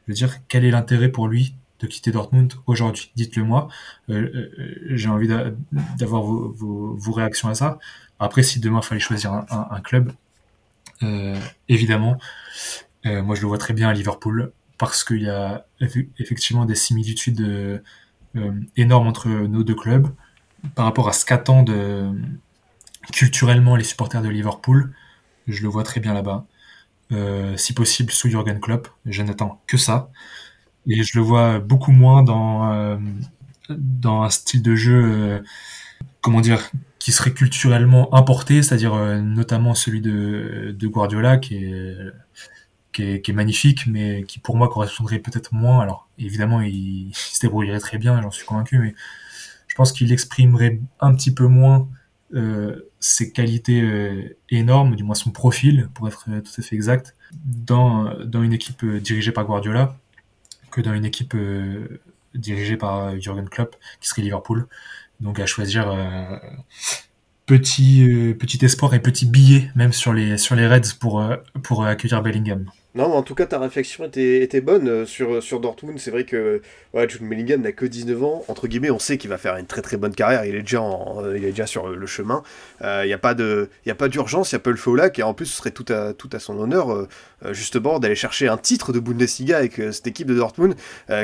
Speaker 7: Je veux dire, quel est l'intérêt pour lui de quitter Dortmund aujourd'hui? Dites-le moi. Euh, j'ai envie d'avoir vos, réactions à ça. Après, si demain il fallait choisir un, club, évidemment, moi je le vois très bien à Liverpool parce qu'il y a effectivement des similitudes énormes entre nos deux clubs par rapport à ce qu'attendent culturellement les supporters de Liverpool, je le vois très bien là-bas. Euh, si possible sous Jurgen Klopp, je n'attends que ça. Et je le vois beaucoup moins dans, euh, un style de jeu, euh, comment dire, qui serait culturellement importé, c'est-à-dire notamment celui de, de Guardiola, qui est, qui est, qui, est, magnifique, mais qui pour moi correspondrait peut-être moins. Alors évidemment, il, il se débrouillerait très bien, j'en suis convaincu, mais je pense qu'il exprimerait un petit peu moins euh, ses qualités euh, énormes, du moins son profil, pour être euh, tout à fait exact, dans, dans une équipe dirigée par Guardiola que dans une équipe dirigée par Jurgen Klopp, qui serait Liverpool. Donc à choisir petit, petit espoir et petit billet même sur les, sur les Reds pour, pour accueillir Bellingham.
Speaker 5: Non, en tout cas, ta réflexion était, était bonne euh, sur, sur Dortmund. C'est vrai que ouais, Jude n'a que 19 ans. Entre guillemets, on sait qu'il va faire une très très bonne carrière. Il est déjà, euh, il est déjà sur le chemin. Il euh, n'y a pas d'urgence, il y a pas le feu au lac. Et en plus, ce serait tout à, tout à son honneur, justement, d'aller chercher un titre de Bundesliga avec cette équipe de Dortmund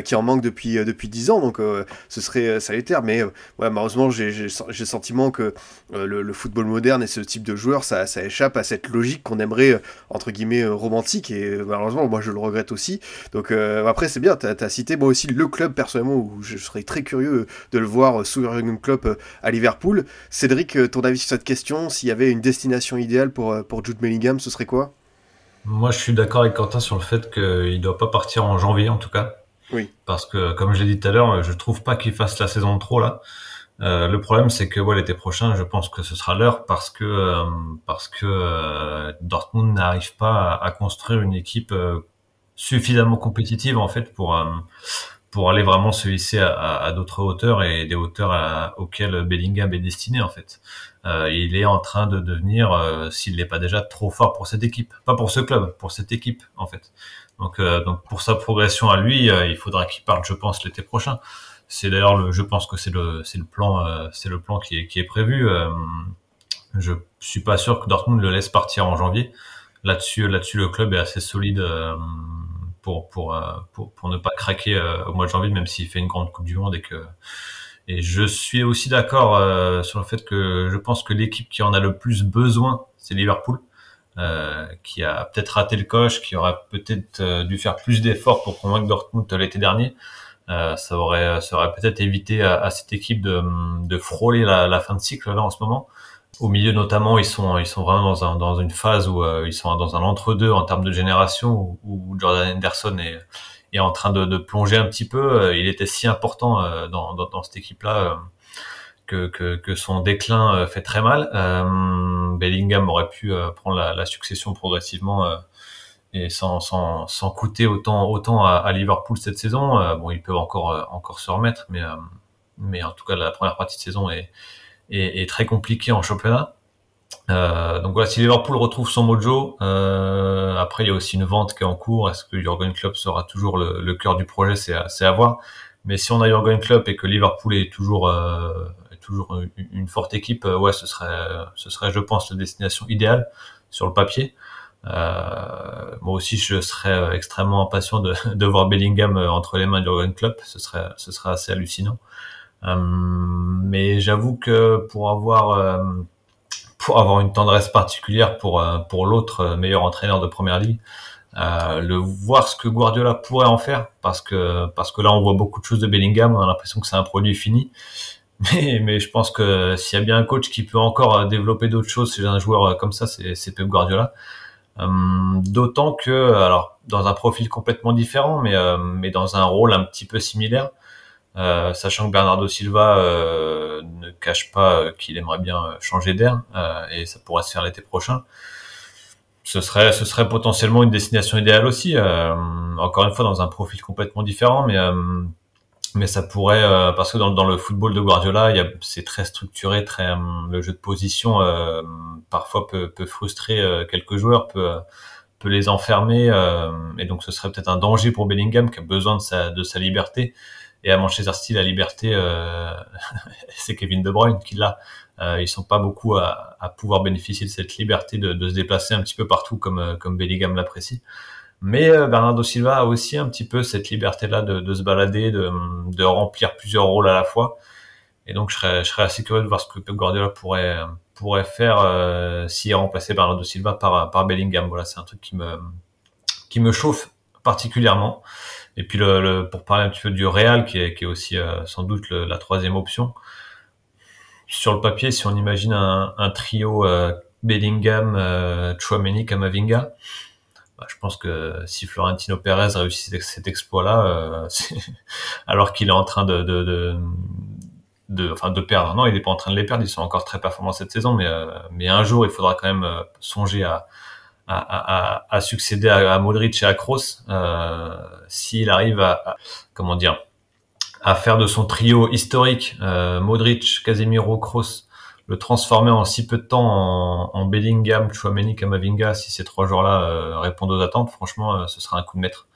Speaker 5: qui en manque depuis, depuis 10 ans. Donc, ce serait salutaire. Mais ouais, malheureusement, j'ai le sentiment que le, football moderne et ce type de joueur, ça, ça échappe à cette logique qu'on aimerait, entre guillemets, romantique. Et malheureusement, moi je le regrette aussi. Donc euh, après, c'est bien, tu as, cité moi aussi le club personnellement où je serais très curieux de le voir sous Jurgen Klopp euh, à Liverpool. Cédric, euh, ton avis sur cette question, s'il y avait une destination idéale pour, pour Jude Bellingham, ce serait quoi?
Speaker 6: Moi je suis d'accord avec Quentin sur le fait qu'il ne doit pas partir en janvier en tout cas.
Speaker 5: Oui.
Speaker 6: Parce que, comme je l'ai dit tout à l'heure, je trouve pas qu'il fasse la saison de trop là. Euh, le problème, c'est que ouais, l'été prochain, je pense que ce sera l'heure parce que euh, parce que euh, Dortmund n'arrive pas à, construire une équipe suffisamment compétitive en fait pour pour aller vraiment se hisser à, à, d'autres hauteurs et des hauteurs auxquelles Bellingham est destiné en fait. il est en train de devenir, s'il n'est pas déjà trop fort pour cette équipe, pas pour ce club, pour cette équipe en fait. Donc donc pour sa progression à lui, il faudra qu'il parte, je pense, l'été prochain. C'est d'ailleurs, je pense que c'est le, c'est le plan, euh, c'est le plan qui est, qui est prévu. Euh, je suis pas sûr que Dortmund le laisse partir en janvier. Là-dessus, là-dessus, le club est assez solide euh, pour, pour, pour, pour, ne pas craquer au mois de janvier, même s'il fait une grande Coupe du Monde et que. Et je suis aussi d'accord sur le fait que je pense que l'équipe qui en a le plus besoin, c'est Liverpool. Euh, qui a peut-être raté le coche, qui aurait peut-être dû faire plus d'efforts pour convaincre Dortmund l'été dernier. Euh, ça aurait, ça aurait peut-être évité à, cette équipe de, de frôler la, la, fin de cycle là en ce moment. Au milieu notamment, ils sont, ils sont vraiment dans, un, dans une phase où euh, ils sont dans un entre-deux en termes de génération, où, Jordan Henderson est, est en train de, de, plonger un petit peu. Euh, il était si important dans, dans, dans, cette équipe-là que, que, que, son déclin fait très mal. Bellingham aurait pu prendre la, la succession progressivement et sans, sans, sans coûter autant, autant à, Liverpool cette saison. Euh, bon, ils peuvent encore, euh, encore se remettre, mais, euh, mais en tout cas, la première partie de saison est, est, est très compliquée en championnat. donc voilà, si Liverpool retrouve son mojo, après il y a aussi une vente qui est en cours. Est-ce que Jurgen Klopp sera toujours le, le cœur du projet? C'est à, à, voir. Mais si on a Jurgen Klopp et que Liverpool est toujours, est toujours une, forte équipe, ouais, ce serait, ce serait, je pense, la destination idéale sur le papier. Euh, moi aussi, je serais euh, extrêmement impatient de, de voir Bellingham euh, entre les mains de Jurgen Klopp. Ce serait, ce serait assez hallucinant. mais j'avoue que pour avoir pour avoir une tendresse particulière pour pour l'autre meilleur entraîneur de première ligue, euh, le voir ce que Guardiola pourrait en faire, parce que parce que là on voit beaucoup de choses de Bellingham, on a l'impression que c'est un produit fini. Mais, mais je pense que s'il y a bien un coach qui peut encore développer d'autres choses chez un joueur comme ça, c'est Pep Guardiola. D'autant que, alors, dans un profil complètement différent, mais, mais dans un rôle un petit peu similaire, euh, sachant que Bernardo Silva euh, ne cache pas euh, qu'il aimerait bien changer d'air et ça pourrait se faire l'été prochain. Ce serait, ce serait potentiellement une destination idéale aussi. encore une fois, dans un profil complètement différent, mais mais ça pourrait parce que dans, dans, le football de Guardiola, c'est très structuré, très le jeu de position parfois peut, peut frustrer quelques joueurs, peut peut les enfermer et donc ce serait peut-être un danger pour Bellingham qui a besoin de sa de sa liberté et à Manchester City, la liberté, euh, c'est Kevin De Bruyne qui l'a. Euh, ils sont pas beaucoup à, à, pouvoir bénéficier de cette liberté de, de, se déplacer un petit peu partout comme euh, comme Bellingham l'apprécie. Mais euh, Bernardo Silva a aussi un petit peu cette liberté-là de, de, se balader, de, de, remplir plusieurs rôles à la fois. Et donc, je serais, je serais assez curieux de voir ce que Pep Guardiola pourrait pourrait faire euh, s'il remplaçait Bernardo Silva par par Bellingham. Voilà, c'est un truc qui me qui me chauffe particulièrement. Et puis le, pour parler un petit peu du Real, qui est, qui est aussi euh, sans doute la troisième option. Sur le papier, si on imagine un, trio euh, Bellingham, euh, Chouameni, Kamavinga, bah, je pense que si Florentino Pérez réussit cet exploit-là, alors qu'il est en train de, de, enfin de perdre, non, il n'est pas en train de les perdre, ils sont encore très performants cette saison, mais, mais un jour, il faudra quand même songer à, à, à, à, succéder à, à, Modric et à Kroos euh, s'il arrive à, comment dire à faire de son trio historique euh, Modric, Casemiro, Kroos le transformer en si peu de temps en, en Bellingham, Chouameni, Kamavinga si ces trois joueurs-là euh, répondent aux attentes franchement euh, ce sera un coup de maître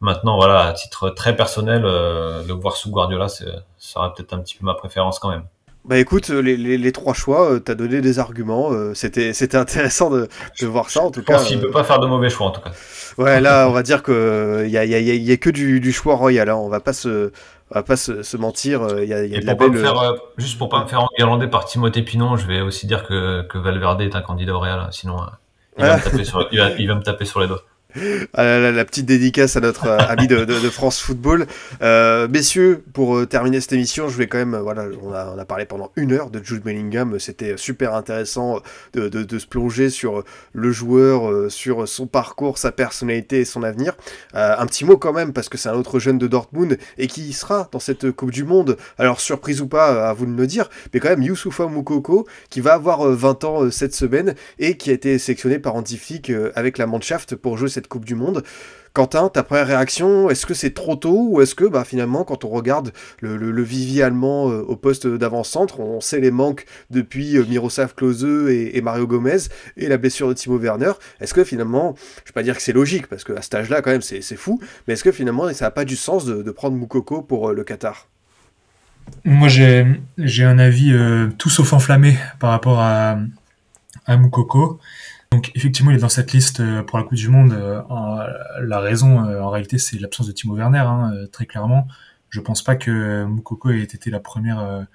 Speaker 6: maintenant voilà à titre très personnel euh, le voir sous Guardiola ça sera peut-être un petit peu ma préférence quand même
Speaker 5: bah écoute, les, les, les trois choix, euh, t'as donné des arguments. Euh, c'était c'était intéressant de, de voir ça en tout
Speaker 6: Je
Speaker 5: cas.
Speaker 6: pense qu'il peut pas faire de mauvais choix en tout cas.
Speaker 5: Ouais, là on va dire que il y a, y, a, y a que du, du choix royal. Hein. On va pas se on va pas se, se mentir. Il y a, y a
Speaker 6: Et
Speaker 5: de la
Speaker 6: pour pas
Speaker 5: belle.
Speaker 6: me faire, euh, juste pour pas me faire enguirlander par Timothée Pinon, je vais aussi dire que, que Valverde est un candidat au Real, hein. sinon euh, il, va me taper sur, il, va, il va me taper sur les doigts.
Speaker 5: Ah, la, la, petite dédicace à notre euh, ami de, France Football. Euh, messieurs, pour euh, terminer cette émission, je vais quand même, voilà, on a, parlé pendant une heure de Jude Bellingham. C'était super intéressant de, se plonger sur le joueur, sur son parcours, sa personnalité et son avenir. Un petit mot quand même, parce que c'est un autre jeune de Dortmund et qui sera dans cette Coupe du Monde. Alors, surprise ou pas, à vous de me dire, mais quand même, Youssoufa Moukoko, qui va avoir 20 ans cette semaine et qui a été sélectionné par Andy Flick avec la Mannschaft pour jouer cette Coupe du Monde. Quentin, ta première réaction, est-ce que c'est trop tôt ou est-ce que bah, finalement quand on regarde le, le, vivier allemand euh, au poste d'avant-centre, on sait les manques depuis euh, Miroslav Klose et, Mario Gomez et la blessure de Timo Werner, est-ce que finalement, je vais pas dire que c'est logique parce qu'à cet âge-là quand même c'est fou, mais est-ce que finalement ça n'a pas du sens de, prendre Moukoko pour euh, le Qatar?
Speaker 7: Moi j'ai un avis tout sauf enflammé par rapport à, à Moukoko. Donc effectivement, il est dans cette liste euh, pour la Coupe du Monde. Euh, la raison, euh, en réalité, c'est l'absence de Timo Werner, hein, très clairement. Je pense pas que Moukoko ait été la première,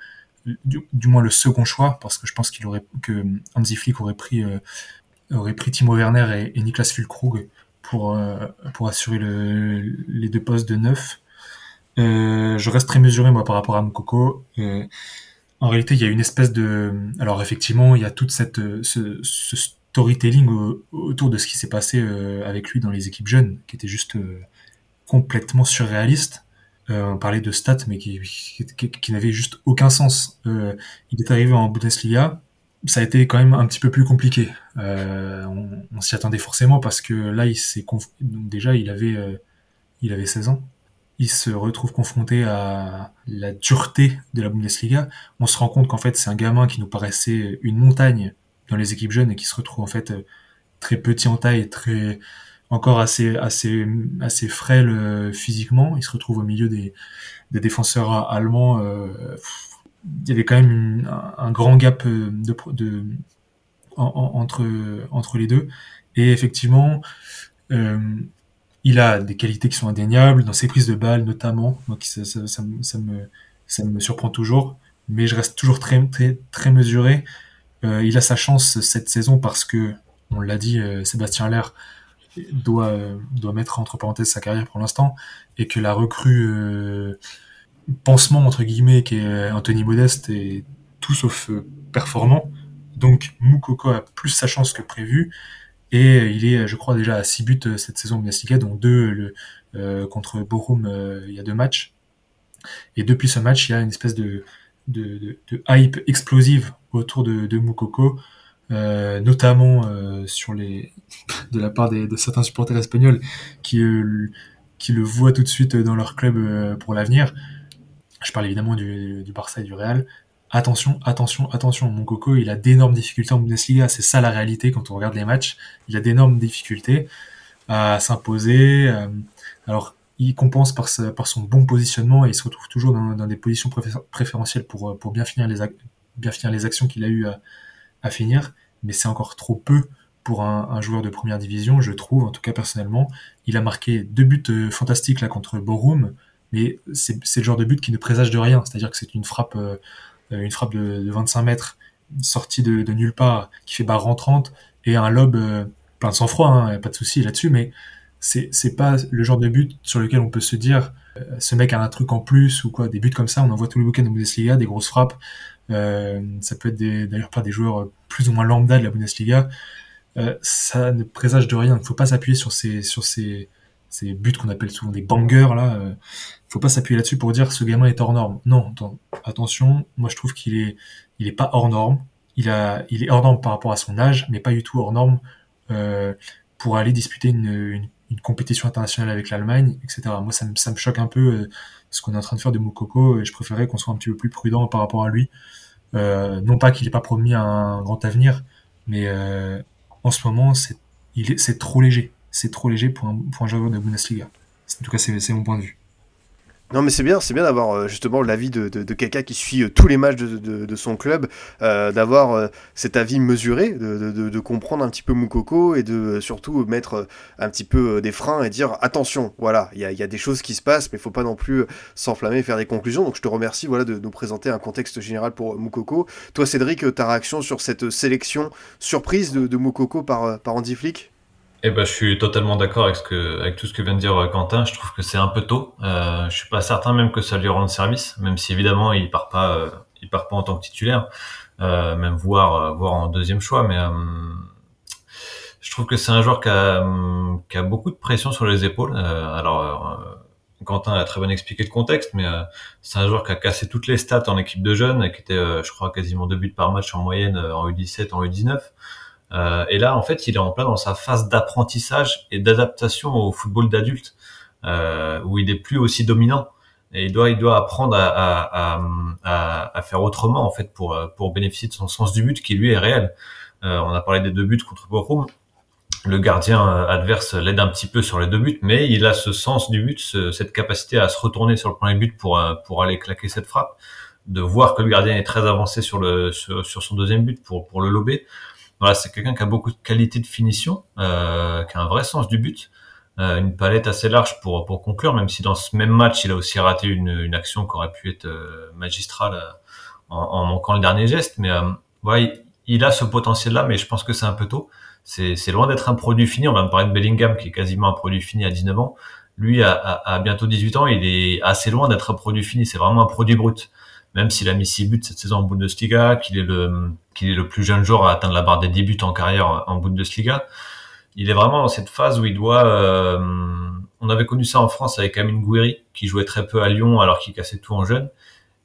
Speaker 7: du, moins le second choix, parce que je pense qu'il aurait que Hansi Flick aurait pris aurait pris Timo Werner et, Niklas Füllkrug pour pour assurer le, les deux postes de neuf. je reste très mesuré moi par rapport à Moukoko. en réalité, il y a une espèce de alors effectivement, il y a toute cette ce, ce storytelling autour de ce qui s'est passé euh, avec lui dans les équipes jeunes, qui était juste euh, complètement surréaliste. Euh, on parlait de stats, mais qui, qui, n'avait juste aucun sens. Il est arrivé en Bundesliga, ça a été quand même un petit peu plus compliqué. On, s'y attendait forcément parce que là, il s'est conf... déjà, il avait, il avait 16 ans. Il se retrouve confronté à la dureté de la Bundesliga. On se rend compte qu'en fait, c'est un gamin qui nous paraissait une montagne dans les équipes jeunes et qui se retrouve en fait euh, très petit en taille, très encore assez assez assez frêle euh, physiquement. Il se retrouve au milieu des, des défenseurs allemands. Euh, il y avait quand même un, grand gap entre entre les deux. Et effectivement, il a des qualités qui sont indéniables dans ses prises de balles notamment. Ça, ça, me ça me surprend toujours. Mais je reste toujours très très très mesuré il a sa chance cette saison parce que, on l'a dit, euh, Sébastien Allaire doit, doit mettre entre parenthèses sa carrière pour l'instant et que la recrue euh, pansement entre guillemets qui est Anthony Modeste est tout sauf performant. Donc Moukoko a plus sa chance que prévu. Et il est, je crois, déjà à 6 buts cette saison Bundesliga, dont deux le, contre Bochum il y a deux matchs. Et depuis ce match, il y a une espèce de, hype explosive autour de, de Moukoko, euh, notamment euh, sur les, de la part de certains supporters espagnols qui, euh, qui le voient tout de suite dans leur club pour l'avenir. Je parle évidemment du, du Barça et du Real. Attention, attention, attention, Moukoko, il a d'énormes difficultés en Bundesliga, c'est ça la réalité quand on regarde les matchs. Il a d'énormes difficultés à s'imposer. Alors, il compense par, son bon positionnement et il se retrouve toujours dans, des positions préférentielles pour, pour bien, finir les, bien finir les actions qu'il a eu à, finir. Mais c'est encore trop peu pour un, joueur de première division, je trouve, en tout cas personnellement. Il a marqué deux buts euh, fantastiques là contre Borum, mais c'est le genre de but qui ne présage de rien. C'est-à-dire que c'est une frappe, euh, une frappe de, 25 mètres sortie de, nulle part qui fait barre rentrante et un lob euh, plein de sang-froid, hein, pas de souci là-dessus, mais c'est pas le genre de but sur lequel on peut se dire euh, ce mec a un truc en plus ou quoi des buts comme ça on en voit tous les week-ends en Bundesliga des grosses frappes euh, ça peut être d'ailleurs pas des joueurs plus ou moins lambda de la Bundesliga. Euh, ça ne présage de rien. Il ne faut pas s'appuyer sur ces sur ces ces buts qu'on appelle souvent des bangers là. Euh, faut pas s'appuyer là-dessus pour dire ce gamin est hors norme. Non attention. Moi je trouve qu'il est il est pas hors norme. Il a il est hors norme par rapport à son âge mais pas du tout hors norme euh, pour aller disputer une, une, compétition internationale avec l'Allemagne, etc. Moi, ça me, ça me choque un peu euh, ce qu'on est en train de faire de Moukoko et je préférerais qu'on soit un petit peu plus prudent par rapport à lui. Euh, non pas qu'il n'ait pas promis un grand avenir, mais euh, en ce moment, c'est, trop léger. C'est trop léger pour un, pour un joueur de Bundesliga. En tout cas, c'est, c'est mon point de vue.
Speaker 5: Non, mais c'est bien, c'est bien d'avoir euh, justement l'avis de, quelqu'un qui suit euh, tous les matchs de, son club, euh, d'avoir cet avis mesuré, de, comprendre un petit peu Moukoko et de surtout mettre un petit peu des freins et dire attention, voilà, il y a, y a, des choses qui se passent, mais il faut pas non plus s'enflammer et faire des conclusions. Donc je te remercie voilà, de nous présenter un contexte général pour Moukoko. Toi, Cédric, ta réaction sur cette sélection surprise de, Moukoko par, par Andy Flick?
Speaker 6: Eh ben, je suis totalement d'accord avec avec tout ce que vient de dire euh, Quentin. Je trouve que c'est un peu tôt. Euh, je suis pas certain même que ça lui rende service, même si évidemment il part pas, euh, il part pas en tant que titulaire, euh, même voir, voir en deuxième choix. Mais je trouve que c'est un joueur qui a, qui a beaucoup de pression sur les épaules. alors Quentin a très bien expliqué le contexte, mais c'est un joueur qui a cassé toutes les stats en équipe de jeunes, qui était, je crois, quasiment deux buts par match en moyenne en U17, en U19. Euh, et là, en fait, il est en plein dans sa phase d'apprentissage et d'adaptation au football d'adulte, euh, où il est plus aussi dominant. Et il doit, il doit apprendre à, à, à, à, faire autrement, en fait, pour, pour bénéficier de son sens du but qui, lui, est réel. Euh, on a parlé des deux buts contre Bochum. Le gardien euh, adverse l'aide un petit peu sur les deux buts, mais il a ce sens du but, cette capacité à se retourner sur le premier but pour, euh, pour aller claquer cette frappe, de voir que le gardien est très avancé sur, le, sur son deuxième but pour, pour le lober voilà, c'est quelqu'un qui a beaucoup de qualité de finition, euh, qui a un vrai sens du but, euh, une palette assez large pour pour conclure, même si dans ce même match, il a aussi raté une, une action qui aurait pu être euh, magistrale euh, en, manquant le dernier geste. Mais voilà, il, a ce potentiel-là, mais je pense que c'est un peu tôt. C'est, loin d'être un produit fini. On va me parler de Bellingham, qui est quasiment un produit fini à 19 ans. Lui, à, à, à bientôt 18 ans, il est assez loin d'être un produit fini. C'est vraiment un produit brut même s'il a mis 6 buts cette saison en Bundesliga, qu'il est le qu'il est le plus jeune joueur à atteindre la barre des 10 buts en carrière en Bundesliga, il est vraiment dans cette phase où il doit. Euh, on avait connu ça en France avec Amine Gouiri, qui jouait très peu à Lyon alors qu'il cassait tout en jeune.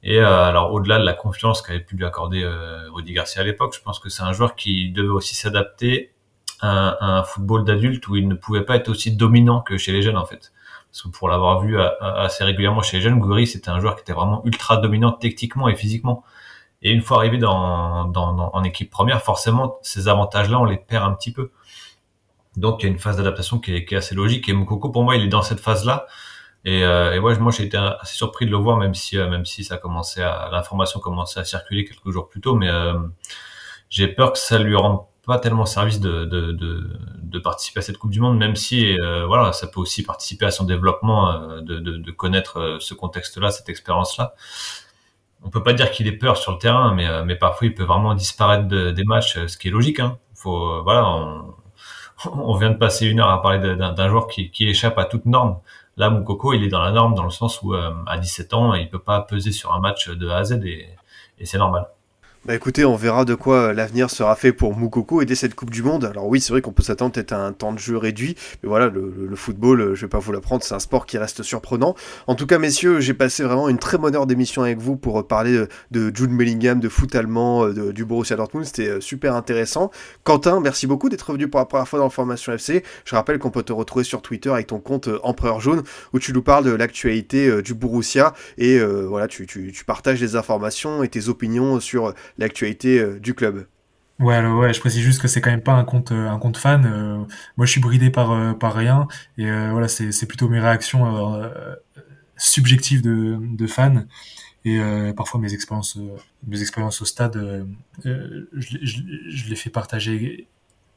Speaker 6: Et euh, alors au-delà de la confiance qu'avait pu lui accorder euh, Rudy Garcia à l'époque, je pense que c'est un joueur qui devait aussi s'adapter à, à, un football d'adulte où il ne pouvait pas être aussi dominant que chez les jeunes en fait. Parce que pour l'avoir vu assez régulièrement chez les jeunes, Goury, c'était un joueur qui était vraiment ultra dominant techniquement et physiquement. Et une fois arrivé dans, dans, en équipe première, forcément, ces avantages-là, on les perd un petit peu. Donc, il y a une phase d'adaptation qui est, qui est assez logique. Et Mokoko, pour moi, il est dans cette phase-là. Et, euh, et ouais, moi, j'ai été assez surpris de le voir, même si, euh, même si ça commençait à, l'information commençait à circuler quelques jours plus tôt. Mais euh, j'ai peur que ça lui rende pas tellement service de, de, de, participer à cette Coupe du Monde, même si euh, voilà, ça peut aussi participer à son développement, euh, de, connaître euh, ce contexte-là, cette expérience-là. On peut pas dire qu'il ait peur sur le terrain, mais, mais parfois il peut vraiment disparaître des matchs, ce qui est logique. Hein. Faut, voilà, on, vient de passer une heure à parler d'un joueur qui, qui, échappe à toute norme. Là, Moukoko, il est dans la norme dans le sens où à 17 ans, il peut pas peser sur un match de A à Z et c'est normal.
Speaker 5: Bah écoutez, on verra de quoi euh, l'avenir sera fait pour Moukoko et dès cette Coupe du Monde. Alors oui, c'est vrai qu'on peut s'attendre peut-être à un temps de jeu réduit, mais voilà, le, football, euh, je vais pas vous l'apprendre, c'est un sport qui reste surprenant. En tout cas, messieurs, j'ai passé vraiment une très bonne heure d'émission avec vous pour parler de, Jude Bellingham, de foot allemand, euh, du Borussia Dortmund, c'était super intéressant. Quentin, merci beaucoup d'être venu pour la première fois dans Formation FC. Je rappelle qu'on peut te retrouver sur Twitter avec ton compte Empereur Jaune, où tu nous parles de l'actualité du Borussia et voilà, tu partages des informations et tes opinions sur l'actualité euh, du club.
Speaker 7: Ouais, je précise juste que c'est quand même pas un compte, euh, un compte fan. Euh, moi, je suis bridé par, par rien. Et voilà, c'est plutôt mes réactions subjectives de, de fan. Et parfois, mes expériences, mes expériences au stade, je, les fais partager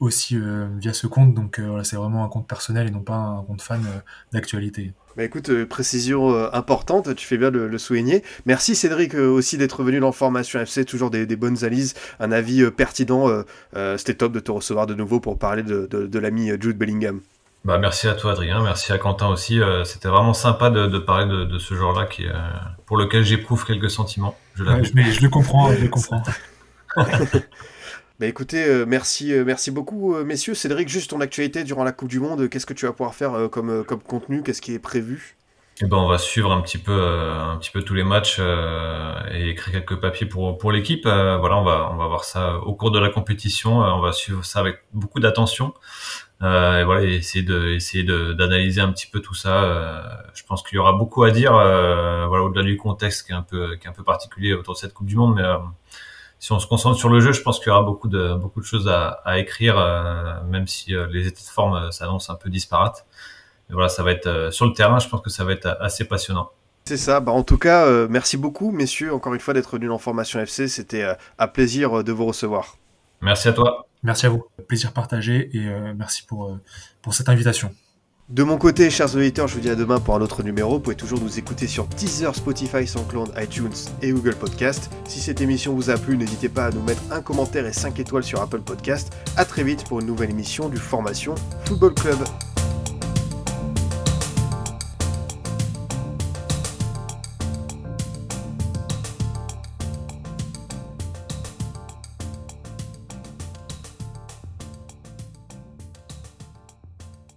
Speaker 7: aussi via ce compte. Donc c'est vraiment un compte personnel et non pas un compte fan d'actualité.
Speaker 5: Bah écoute, euh, précision euh, importante, tu fais bien de le souligner. Merci Cédric euh, aussi d'être venu dans Formation FC, toujours des, bonnes analyses, un avis pertinent. C'était top de te recevoir de nouveau pour parler de, l'ami Jude Bellingham.
Speaker 6: Bah merci à toi Adrien, merci à Quentin aussi. C'était vraiment sympa de, parler de, ce genre-là qui, pour lequel j'éprouve quelques sentiments.
Speaker 7: Je, je le comprends, je le comprends.
Speaker 5: Bah écoutez, euh, merci, euh, merci beaucoup, euh, messieurs. Cédric, juste ton actualité durant la Coupe du Monde, qu'est-ce que tu vas pouvoir faire comme, comme contenu? Qu'est-ce qui est prévu?
Speaker 6: Eh ben, on va suivre un petit peu, un petit peu tous les matchs et écrire quelques papiers pour, pour l'équipe. voilà, on va, on va voir ça au cours de la compétition. on va suivre ça avec beaucoup d'attention. et voilà, essayer de, essayer d'analyser un petit peu tout ça. je pense qu'il y aura beaucoup à dire, voilà, au-delà du contexte qui est un peu, qui est un peu particulier autour de cette Coupe du Monde, mais si on se concentre sur le jeu, je pense qu'il y aura beaucoup de beaucoup de choses à, à écrire, euh, même si euh, les états de forme euh, s'annoncent un peu disparates. Mais voilà, ça va être sur le terrain. Je pense que ça va être assez passionnant.
Speaker 5: C'est ça. Bah, en tout cas, merci beaucoup, messieurs, encore une fois d'être venus en formation FC. C'était un plaisir de vous recevoir.
Speaker 6: Merci à toi.
Speaker 7: Merci à vous. Plaisir partagé et merci pour, pour cette invitation.
Speaker 5: De mon côté, chers auditeurs, je vous dis à demain pour un autre numéro. Vous pouvez toujours nous écouter sur Deezer, Spotify, SoundCloud, iTunes et Google Podcast. Si cette émission vous a plu, n'hésitez pas à nous mettre un commentaire et 5 étoiles sur Apple Podcast. A très vite pour une nouvelle émission du Formation Football Club.